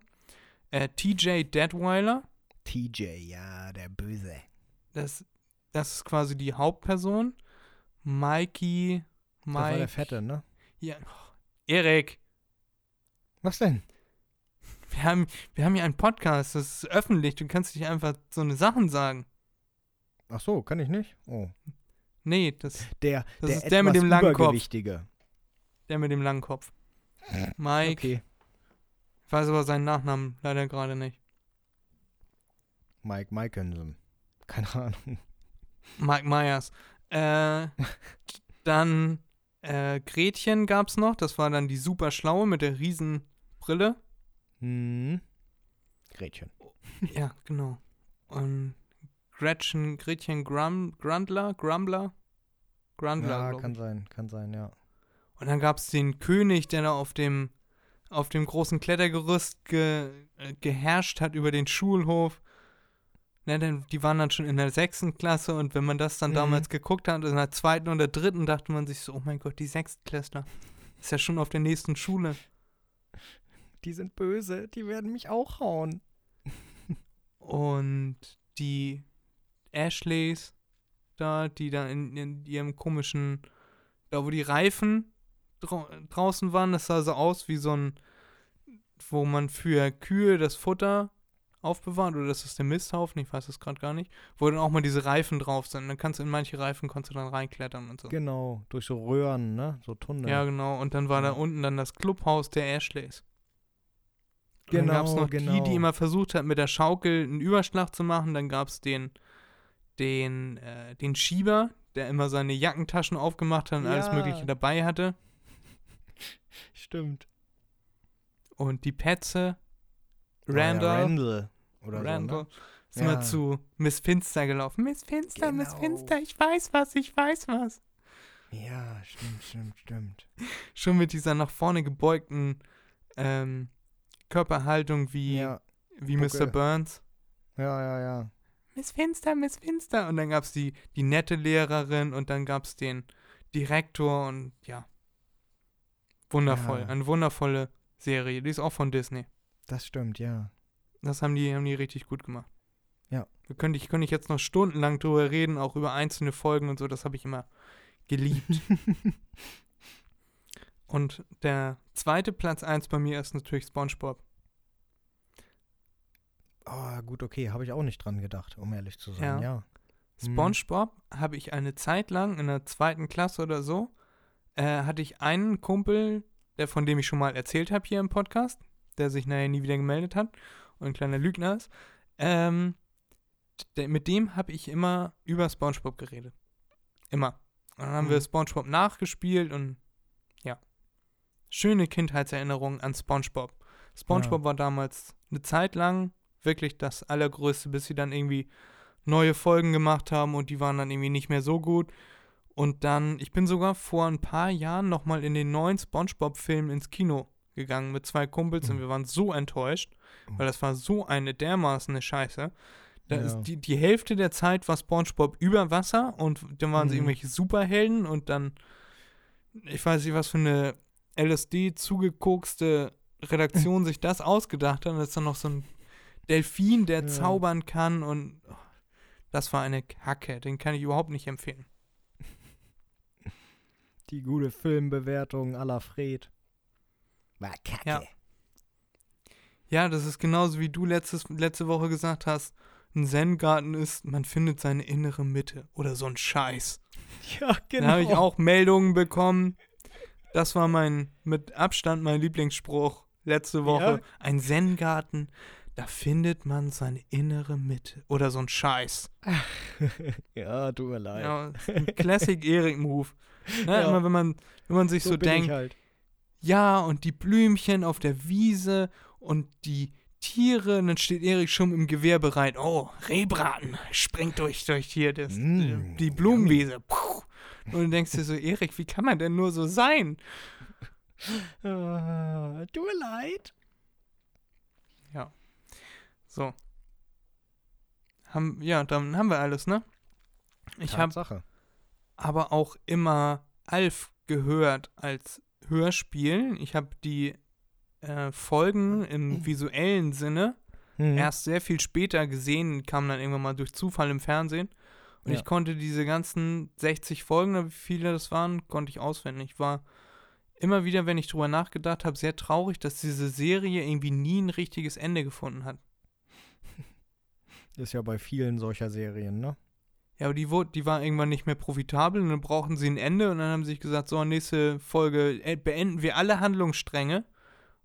S2: Äh, TJ Detweiler,
S3: TJ, ja, der Böse.
S2: das, das ist quasi die Hauptperson. Mikey,
S3: Das war der
S2: Mike,
S3: Fette, ne?
S2: ja, Erik,
S3: Was denn?
S2: Wir haben, wir haben hier einen Podcast, das ist öffentlich, du kannst nicht einfach so eine Sachen sagen.
S3: Ach so, kann ich nicht? Oh.
S2: Nee, das,
S3: Der,
S2: Das
S3: der
S2: ist der mit dem langen Kopf. Der mit dem langen Kopf. Mike,
S3: Okay.
S2: ich weiß aber seinen Nachnamen leider gerade nicht.
S3: Mike Mickensen. Keine Ahnung.
S2: Mike Myers. Äh, dann äh, Gretchen gab's noch, das war dann die super schlaue mit der riesen Brille.
S3: Hm. Gretchen.
S2: Ja, genau. Und Gretchen, Gretchen Grum, Grundler, Grumbler? Grundler,
S3: Ja, kann sein, kann sein, ja.
S2: Und dann gab es den König, der da auf dem, auf dem großen Klettergerüst ge, äh, geherrscht hat über den Schulhof. Ne, denn die waren dann schon in der sechsten Klasse und wenn man das dann
S3: Mhm.
S2: damals geguckt hat, in der zweiten oder dritten, dachte man sich so, oh mein Gott, die Sechstklässler. Ist ja schon auf der nächsten Schule.
S3: Die sind böse, die werden mich auch hauen.
S2: Und die Ashleys da, die da in, in ihrem komischen, da wo die Reifen drau draußen waren, das sah so aus wie so ein, wo man für Kühe das Futter aufbewahrt, oder das ist der Misthaufen, ich weiß es gerade gar nicht, wo dann auch mal diese Reifen drauf sind. Dann kannst du in manche Reifen kannst du dann reinklettern und so.
S3: Genau, durch so Röhren, ne? So Tunnel.
S2: Ja, genau. Und dann war da
S3: Ja.
S2: unten dann das Clubhaus der Ashleys. Und dann
S3: Genau,
S2: gab es noch die,
S3: genau.
S2: die immer versucht hat, mit der Schaukel einen Überschlag zu machen. Dann gab es den, den, äh, den Schieber, der immer seine Jackentaschen aufgemacht hat und alles
S3: Ja.
S2: Mögliche dabei hatte.
S3: Stimmt.
S2: Und die Petze,
S3: Oh ja,
S2: Randall,
S3: Randall. Oder
S2: Randall,
S3: so, ne?
S2: ist immer
S3: Ja.
S2: zu Miss Finster gelaufen. Miss Finster, Miss
S3: Genau.
S2: Finster, ich weiß was, ich weiß was.
S3: Ja, stimmt, stimmt, stimmt.
S2: Schon mit dieser nach vorne gebeugten ähm, Körperhaltung wie,
S3: Ja,
S2: wie. Mr. Burns.
S3: ja, ja, ja.
S2: Miss Finster, Miss Finster. Und dann gab es die, die nette Lehrerin und dann gab es den Direktor und ja. Wundervoll.
S3: Ja.
S2: Eine wundervolle Serie. Die ist auch von Disney.
S3: Das stimmt, ja.
S2: Das haben die, haben die richtig gut gemacht.
S3: Ja.
S2: Da könnte ich, könnte ich jetzt noch stundenlang drüber reden, auch über einzelne Folgen und so. Das habe ich immer geliebt. und der zweite Platz 1 bei mir ist natürlich SpongeBob.
S3: Oh, gut, okay, habe ich auch nicht dran gedacht, um ehrlich zu sein,
S2: Ja.
S3: ja. Mhm.
S2: SpongeBob habe ich eine Zeit lang in der zweiten Klasse oder so, äh, hatte ich einen Kumpel, der von dem ich schon mal erzählt habe hier im Podcast, der sich nachher nie wieder gemeldet hat und ein kleiner Lügner ist. Ähm, mit dem habe ich immer über SpongeBob geredet. Immer. Und dann haben wir
S3: Mhm.
S2: SpongeBob nachgespielt und ja. Schöne Kindheitserinnerungen an SpongeBob. SpongeBob war damals eine Zeit lang wirklich das Allergrößte, bis sie dann irgendwie neue Folgen gemacht haben und die waren dann irgendwie nicht mehr so gut. Und dann, ich bin sogar vor ein paar Jahren nochmal in den neuen SpongeBob-Film ins Kino gegangen mit zwei Kumpels und
S3: Mhm.
S2: wir waren so enttäuscht, weil das war so eine dermaßen eine Scheiße. Da
S3: Ja.
S2: ist die, die Hälfte der Zeit war SpongeBob über Wasser und dann waren sie
S3: Mhm.
S2: irgendwelche Superhelden und dann, ich weiß nicht, was für eine LSD zugekokste Redaktion sich das ausgedacht hat. Und das ist dann noch so ein Delfin, der
S3: Ja.
S2: zaubern kann und oh, das war eine Kacke. Den kann ich überhaupt nicht empfehlen.
S3: Die gute Filmbewertung aller Fred. War kacke.
S2: Ja. Ja, das ist genauso wie du letztes, letzte Woche gesagt hast. Ein Zen-Garten ist, man findet seine innere Mitte oder so ein Scheiß.
S3: Ja, genau.
S2: Da habe ich auch Meldungen bekommen. Das war mein, mit Abstand mein Lieblingsspruch letzte Woche.
S3: Ja?
S2: Ein Zen-Garten, da findet man seine innere Mitte oder so ein Scheiß.
S3: ja, tut mir leid.
S2: Ja, Classic Erik-Move. Ne,
S3: Ja.
S2: Immer wenn man, wenn man sich so,
S3: bin
S2: denkt,
S3: halt.
S2: Ja, und die Blümchen auf der Wiese und die Tiere, und dann steht Erik schon im Gewehr bereit. Oh, Rehbraten, springt durch, durch hier das,
S3: Mm,
S2: die Blumenwiese. Puh. Und du denkst dir so, Erik, wie kann man denn nur so sein?
S3: Ah, tut mir leid.
S2: So. Haben, ja, dann haben wir alles, ne? Ich habe aber auch immer Alf gehört als Hörspiel. Ich habe die äh, Folgen im visuellen Sinne
S3: Mhm.
S2: erst sehr viel später gesehen, kam dann irgendwann mal durch Zufall im Fernsehen. Und
S3: Ja.
S2: ich konnte diese ganzen 60 Folgen, oder wie viele das waren, konnte ich auswendig. Ich war immer wieder, wenn ich drüber nachgedacht habe, sehr traurig, dass diese Serie irgendwie nie ein richtiges Ende gefunden hat.
S3: Ist ja bei vielen solcher Serien, ne?
S2: Ja, aber die, wurde, die war irgendwann nicht mehr profitabel und dann brauchten sie ein Ende und dann haben sie sich gesagt, so, nächste Folge äh, beenden wir alle Handlungsstränge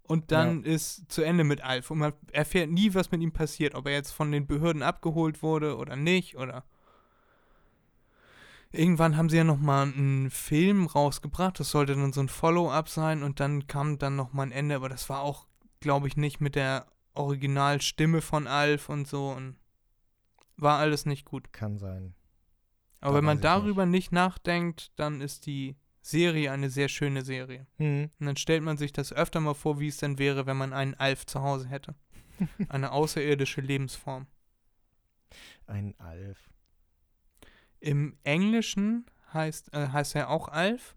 S2: und dann ist zu Ende mit Alf. Und man erfährt nie, was mit ihm passiert, ob er jetzt von den Behörden abgeholt wurde oder nicht oder. Irgendwann haben sie ja nochmal einen Film rausgebracht, das sollte dann so ein Follow-up sein und dann kam dann nochmal ein Ende, aber das war auch, glaube ich, nicht mit der Originalstimme von Alf und so und war alles nicht gut.
S3: Kann sein.
S2: Aber
S3: Da
S2: wenn man
S3: ich nicht.
S2: darüber nicht. nachdenkt, dann ist die Serie eine sehr schöne Serie.
S3: Mhm.
S2: Und dann stellt man sich das öfter mal vor, wie es denn wäre, wenn man einen Alf zu Hause hätte. Eine außerirdische Lebensform.
S3: Ein Alf.
S2: Im Englischen heißt, äh, heißt er auch Alf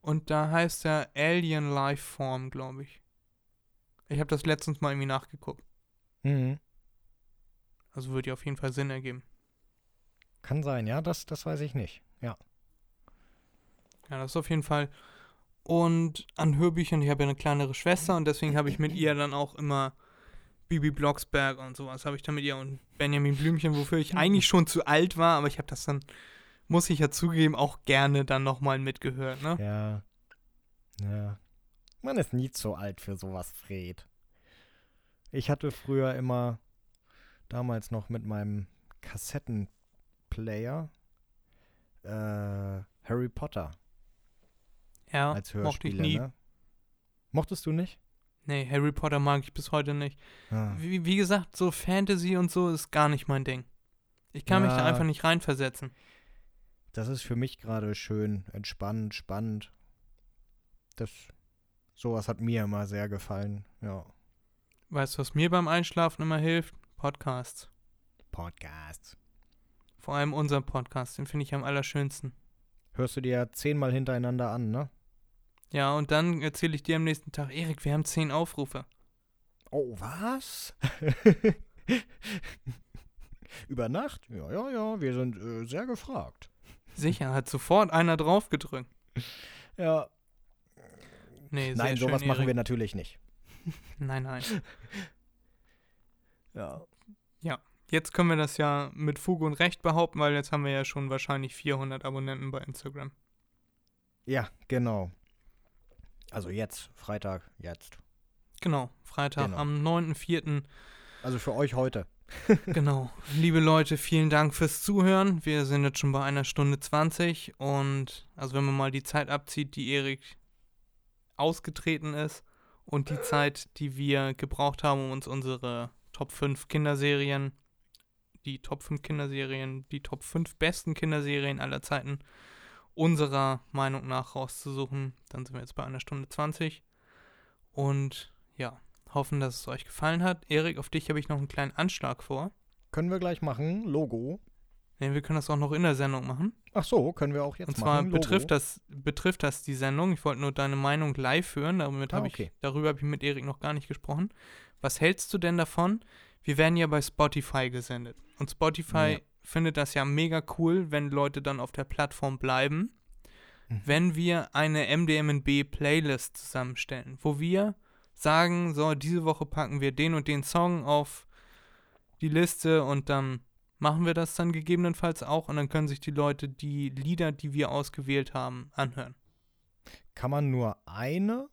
S2: und da heißt er Alien Life Form, glaube ich. Ich habe das letztens mal irgendwie nachgeguckt.
S3: Mhm.
S2: Also würde ja auf jeden Fall Sinn ergeben.
S3: Kann sein, ja, das, das weiß ich nicht. Ja.
S2: Ja, das auf jeden Fall. Und an Hörbüchern, ich habe ja eine kleinere Schwester und deswegen habe ich mit ihr dann auch immer Bibi Blocksberg und sowas habe ich dann mit ihr und Benjamin Blümchen, wofür ich eigentlich schon zu alt war, aber ich habe das dann, muss ich ja zugeben, auch gerne dann nochmal mitgehört, ne?
S3: Ja. Ja. Man ist nie zu alt für sowas, Fred. Ich hatte früher immer, damals noch mit meinem Kassettenplayer, äh, Harry Potter
S2: Ja,
S3: als
S2: mochte ich
S3: Hörspiele,
S2: nie.
S3: ne? Mochtest du nicht?
S2: Nee, Harry Potter mag ich bis heute nicht.
S3: Ah.
S2: Wie, wie gesagt, so Fantasy und so ist gar nicht mein Ding. Ich kann mich da
S3: Ja.
S2: einfach nicht reinversetzen.
S3: Das ist für mich gerade schön, entspannt, spannend. Das, sowas hat mir immer sehr gefallen, ja.
S2: Weißt du, was mir beim Einschlafen immer hilft? Podcasts.
S3: Podcasts.
S2: Vor allem unser Podcast, den finde ich am allerschönsten.
S3: Hörst du dir zehnmal hintereinander an, ne?
S2: Ja, und dann erzähle ich dir am nächsten Tag, Erik, wir haben zehn Aufrufe.
S3: Oh, was? Über Nacht? Ja, ja, ja, wir sind äh, sehr gefragt.
S2: Sicher, hat sofort einer drauf gedrückt.
S3: Ja.
S2: Nee,
S3: Nein,
S2: schön,
S3: sowas machen
S2: Erik.
S3: wir natürlich nicht.
S2: Nein, nein.
S3: Ja.
S2: Jetzt können wir das ja mit Fug und Recht behaupten, weil jetzt haben wir ja schon wahrscheinlich 400 Abonnenten bei Instagram.
S3: Ja, genau. Also jetzt, Freitag, jetzt.
S2: Genau, Freitag
S3: Genau.
S2: am 9.4.
S3: Also für euch heute.
S2: Genau. Liebe Leute, vielen Dank fürs Zuhören. Wir sind jetzt schon bei einer Stunde 20 und also wenn man mal die Zeit abzieht, die Erik ausgetreten ist und die Zeit, die wir gebraucht haben, um uns unsere Top 5 Kinderserien, die Top 5 Kinderserien, die Top 5 besten Kinderserien aller Zeiten unserer Meinung nach rauszusuchen, dann sind wir jetzt bei einer Stunde 20 und ja, hoffen, dass es euch gefallen hat. Erik, auf dich habe ich noch einen kleinen Anschlag vor.
S3: Können wir gleich machen. Logo.
S2: Nee, wir können das auch noch in der Sendung machen.
S3: Ach so, können wir auch jetzt
S2: Und zwar
S3: machen.
S2: Betrifft das, betrifft das die Sendung. Ich wollte nur deine Meinung live hören. Damit
S3: Ah,
S2: hab
S3: okay.
S2: ich, darüber habe ich mit Erik noch gar nicht gesprochen. Was hältst du denn davon? Wir werden ja bei Spotify gesendet. Und Spotify
S3: Ja.
S2: findet das ja mega cool, wenn Leute dann auf der Plattform bleiben.
S3: Mhm.
S2: Wenn wir eine MDMNB-Playlist zusammenstellen, wo wir sagen, so, diese Woche packen wir den und den Song auf die Liste und dann machen wir das dann gegebenenfalls auch und dann können sich die Leute die Lieder, die wir ausgewählt haben, anhören.
S3: Kann man nur eine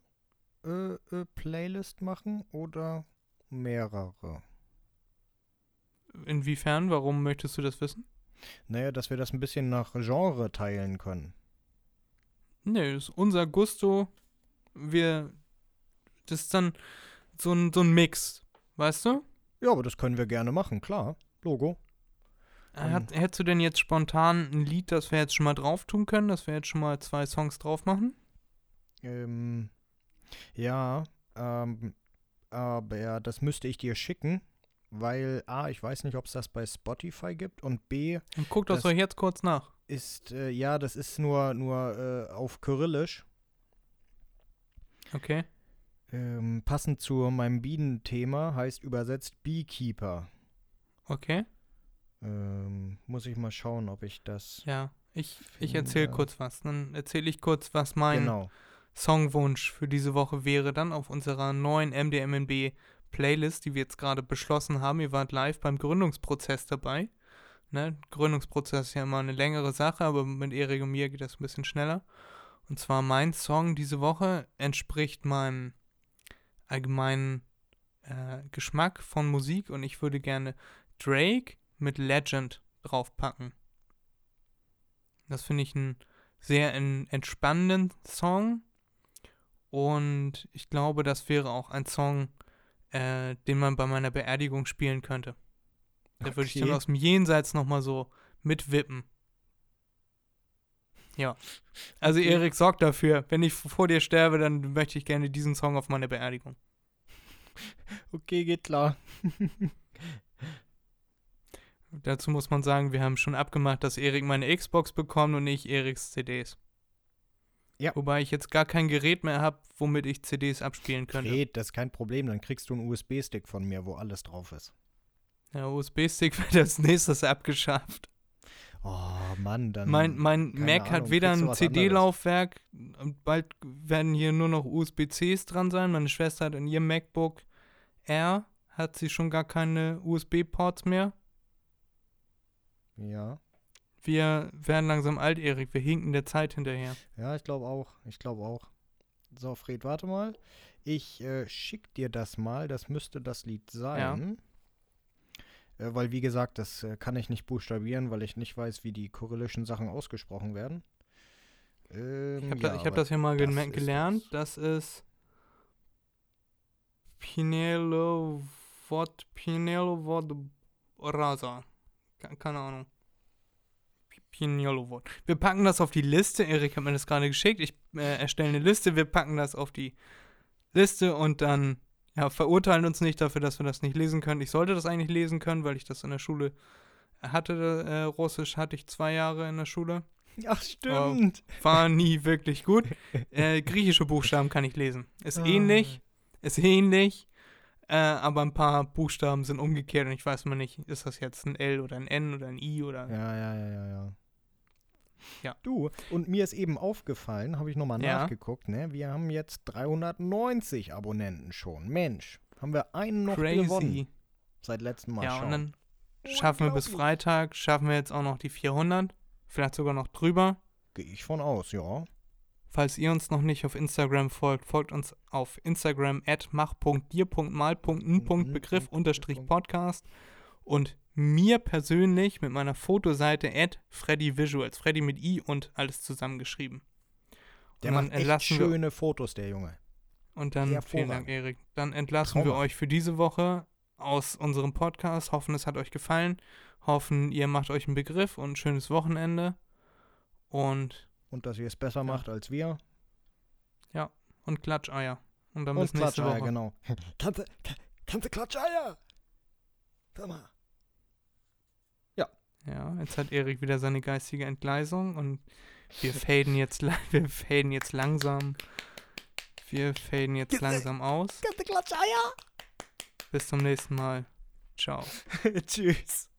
S3: äh, äh, Playlist machen oder mehrere?
S2: Inwiefern? Warum möchtest du das wissen?
S3: Naja, dass wir das ein bisschen nach Genre teilen können.
S2: Nee, das ist unser Gusto. Wir. Das ist dann so ein, so ein Mix. Weißt du?
S3: Ja, aber das können wir gerne machen, klar. Logo.
S2: Hat, hättest du denn jetzt spontan ein Lied, das wir jetzt schon mal drauf tun können, dass wir jetzt schon mal zwei Songs drauf machen?
S3: Ähm, ja, ähm, aber das müsste ich dir schicken, weil A, ich weiß nicht, ob es das bei Spotify gibt und B,
S2: Und guckt das euch jetzt kurz nach.
S3: ist, äh, ja, das ist nur, nur äh, auf Kyrillisch.
S2: Okay.
S3: Ähm, passend zu meinem Bienenthema heißt übersetzt Beekeeper.
S2: Okay.
S3: Ähm, muss ich mal schauen, ob ich das.
S2: Ja. Ich, ich erzähle kurz was. Dann erzähle ich kurz, was mein
S3: Genau.
S2: Songwunsch für diese Woche wäre dann auf unserer neuen MDMNB Playlist, die wir jetzt gerade beschlossen haben. Ihr wart live beim Gründungsprozess dabei. Ne? Gründungsprozess ist ja immer eine längere Sache, aber mit Erik und mir geht das ein bisschen schneller. Und zwar mein Song diese Woche entspricht meinem allgemeinen äh, Geschmack von Musik und ich würde gerne Drake mit Legend draufpacken. Das finde ich einen sehr en entspannenden Song und ich glaube, das wäre auch ein Song, äh, den man bei meiner Beerdigung spielen könnte. Da würde ich dann
S3: Okay.
S2: aus dem Jenseits nochmal so mitwippen. Ja. Also
S3: Okay.
S2: Erik, sorg dafür. Wenn ich vor dir sterbe, dann möchte ich gerne diesen Song auf meiner Beerdigung.
S3: Okay, geht klar.
S2: Dazu muss man sagen, wir haben schon abgemacht, dass Erik meine Xbox bekommt und ich Eriks CDs.
S3: Ja.
S2: Wobei ich jetzt gar kein Gerät mehr habe, womit ich CDs abspielen könnte.
S3: Red, das ist kein Problem. Dann kriegst du einen USB-Stick von mir, wo alles drauf ist.
S2: Der USB-Stick wird als nächstes abgeschafft.
S3: Oh, Mann, dann.
S2: mein mein Mac hat
S3: Ahnung,
S2: weder
S3: kriegst du
S2: ein. CD-Laufwerk, bald werden hier nur noch USB-Cs dran sein. Meine Schwester hat in ihrem MacBook Air, hat sie schon gar keine USB-Ports mehr.
S3: Ja.
S2: Wir werden langsam alt, Erik. Wir hinken der Zeit hinterher.
S3: Ja, ich glaube auch. Ich glaube auch. So, Fred, warte mal. Ich äh, schick dir das mal. Das müsste das Lied sein. Äh, weil, wie gesagt, das äh, kann ich nicht buchstabieren, weil ich nicht weiß, wie die kyrillischen Sachen ausgesprochen werden. Ähm,
S2: Ich habe
S3: ja,
S2: da, hab das ja mal
S3: das
S2: gelernt. Das ist Pinelo Vod Pinelo Vod Rasa. Ke- Keine Ahnung. Pi- Pinelo Vod. Wir packen das auf die Liste. Erik hat mir das gerade geschickt. Ich äh, erstelle eine Liste. Wir packen das auf die Liste und dann ja, verurteilen uns nicht dafür, dass wir das nicht lesen können. Ich sollte das eigentlich lesen können, weil ich das in der Schule hatte. Äh, Russisch hatte ich zwei Jahre in der Schule.
S3: Ach, stimmt.
S2: War nie wirklich gut. Äh, griechische Buchstaben kann ich lesen. Ist
S3: Ah.
S2: ähnlich. Ist ähnlich. Äh, aber ein paar Buchstaben sind umgekehrt und ich weiß mal nicht, ist das jetzt ein L oder ein N oder ein I oder.
S3: Ja, ja, ja, ja, ja.
S2: Ja.
S3: Du, und mir ist eben aufgefallen, habe ich nochmal
S2: Ja.
S3: nachgeguckt, ne? Wir haben jetzt 390 Abonnenten schon. Mensch, haben wir einen noch
S2: Crazy.
S3: gewonnen. Seit letztem Mal
S2: Ja,
S3: schauen.
S2: und dann Schaffen wir bis. Freitag, schaffen wir jetzt auch noch die 400, vielleicht sogar noch drüber.
S3: Gehe ich von aus, ja.
S2: Falls ihr uns noch nicht auf Instagram folgt, folgt uns auf Instagram at mach.dir.mal.n.begriff unterstrich Podcast und mir persönlich mit meiner Fotoseite at Freddy Visuals, Freddy mit i und alles zusammengeschrieben.
S3: Der
S2: und dann
S3: macht echt
S2: entlassen wir
S3: schöne Fotos, der Junge.
S2: Und dann, vielen Dank. Erik. Dann entlassen wir
S3: Traumhaft.
S2: euch für diese Woche aus unserem Podcast. Hoffen, es hat euch gefallen. Hoffen, ihr macht euch einen Begriff und ein schönes Wochenende. Und,
S3: Und dass ihr es besser macht als wir.
S2: und Klatscheier. Und dann
S3: Und
S2: bis nächste
S3: Klatscheier,
S2: Woche.
S3: genau. Kannte, kannte Klatscheier. Sag mal.
S2: Ja, jetzt hat Erik wieder seine geistige Entgleisung und wir faden jetzt, wir faden jetzt langsam. Wir faden jetzt langsam aus. Bis zum nächsten Mal. Ciao.
S3: Tschüss.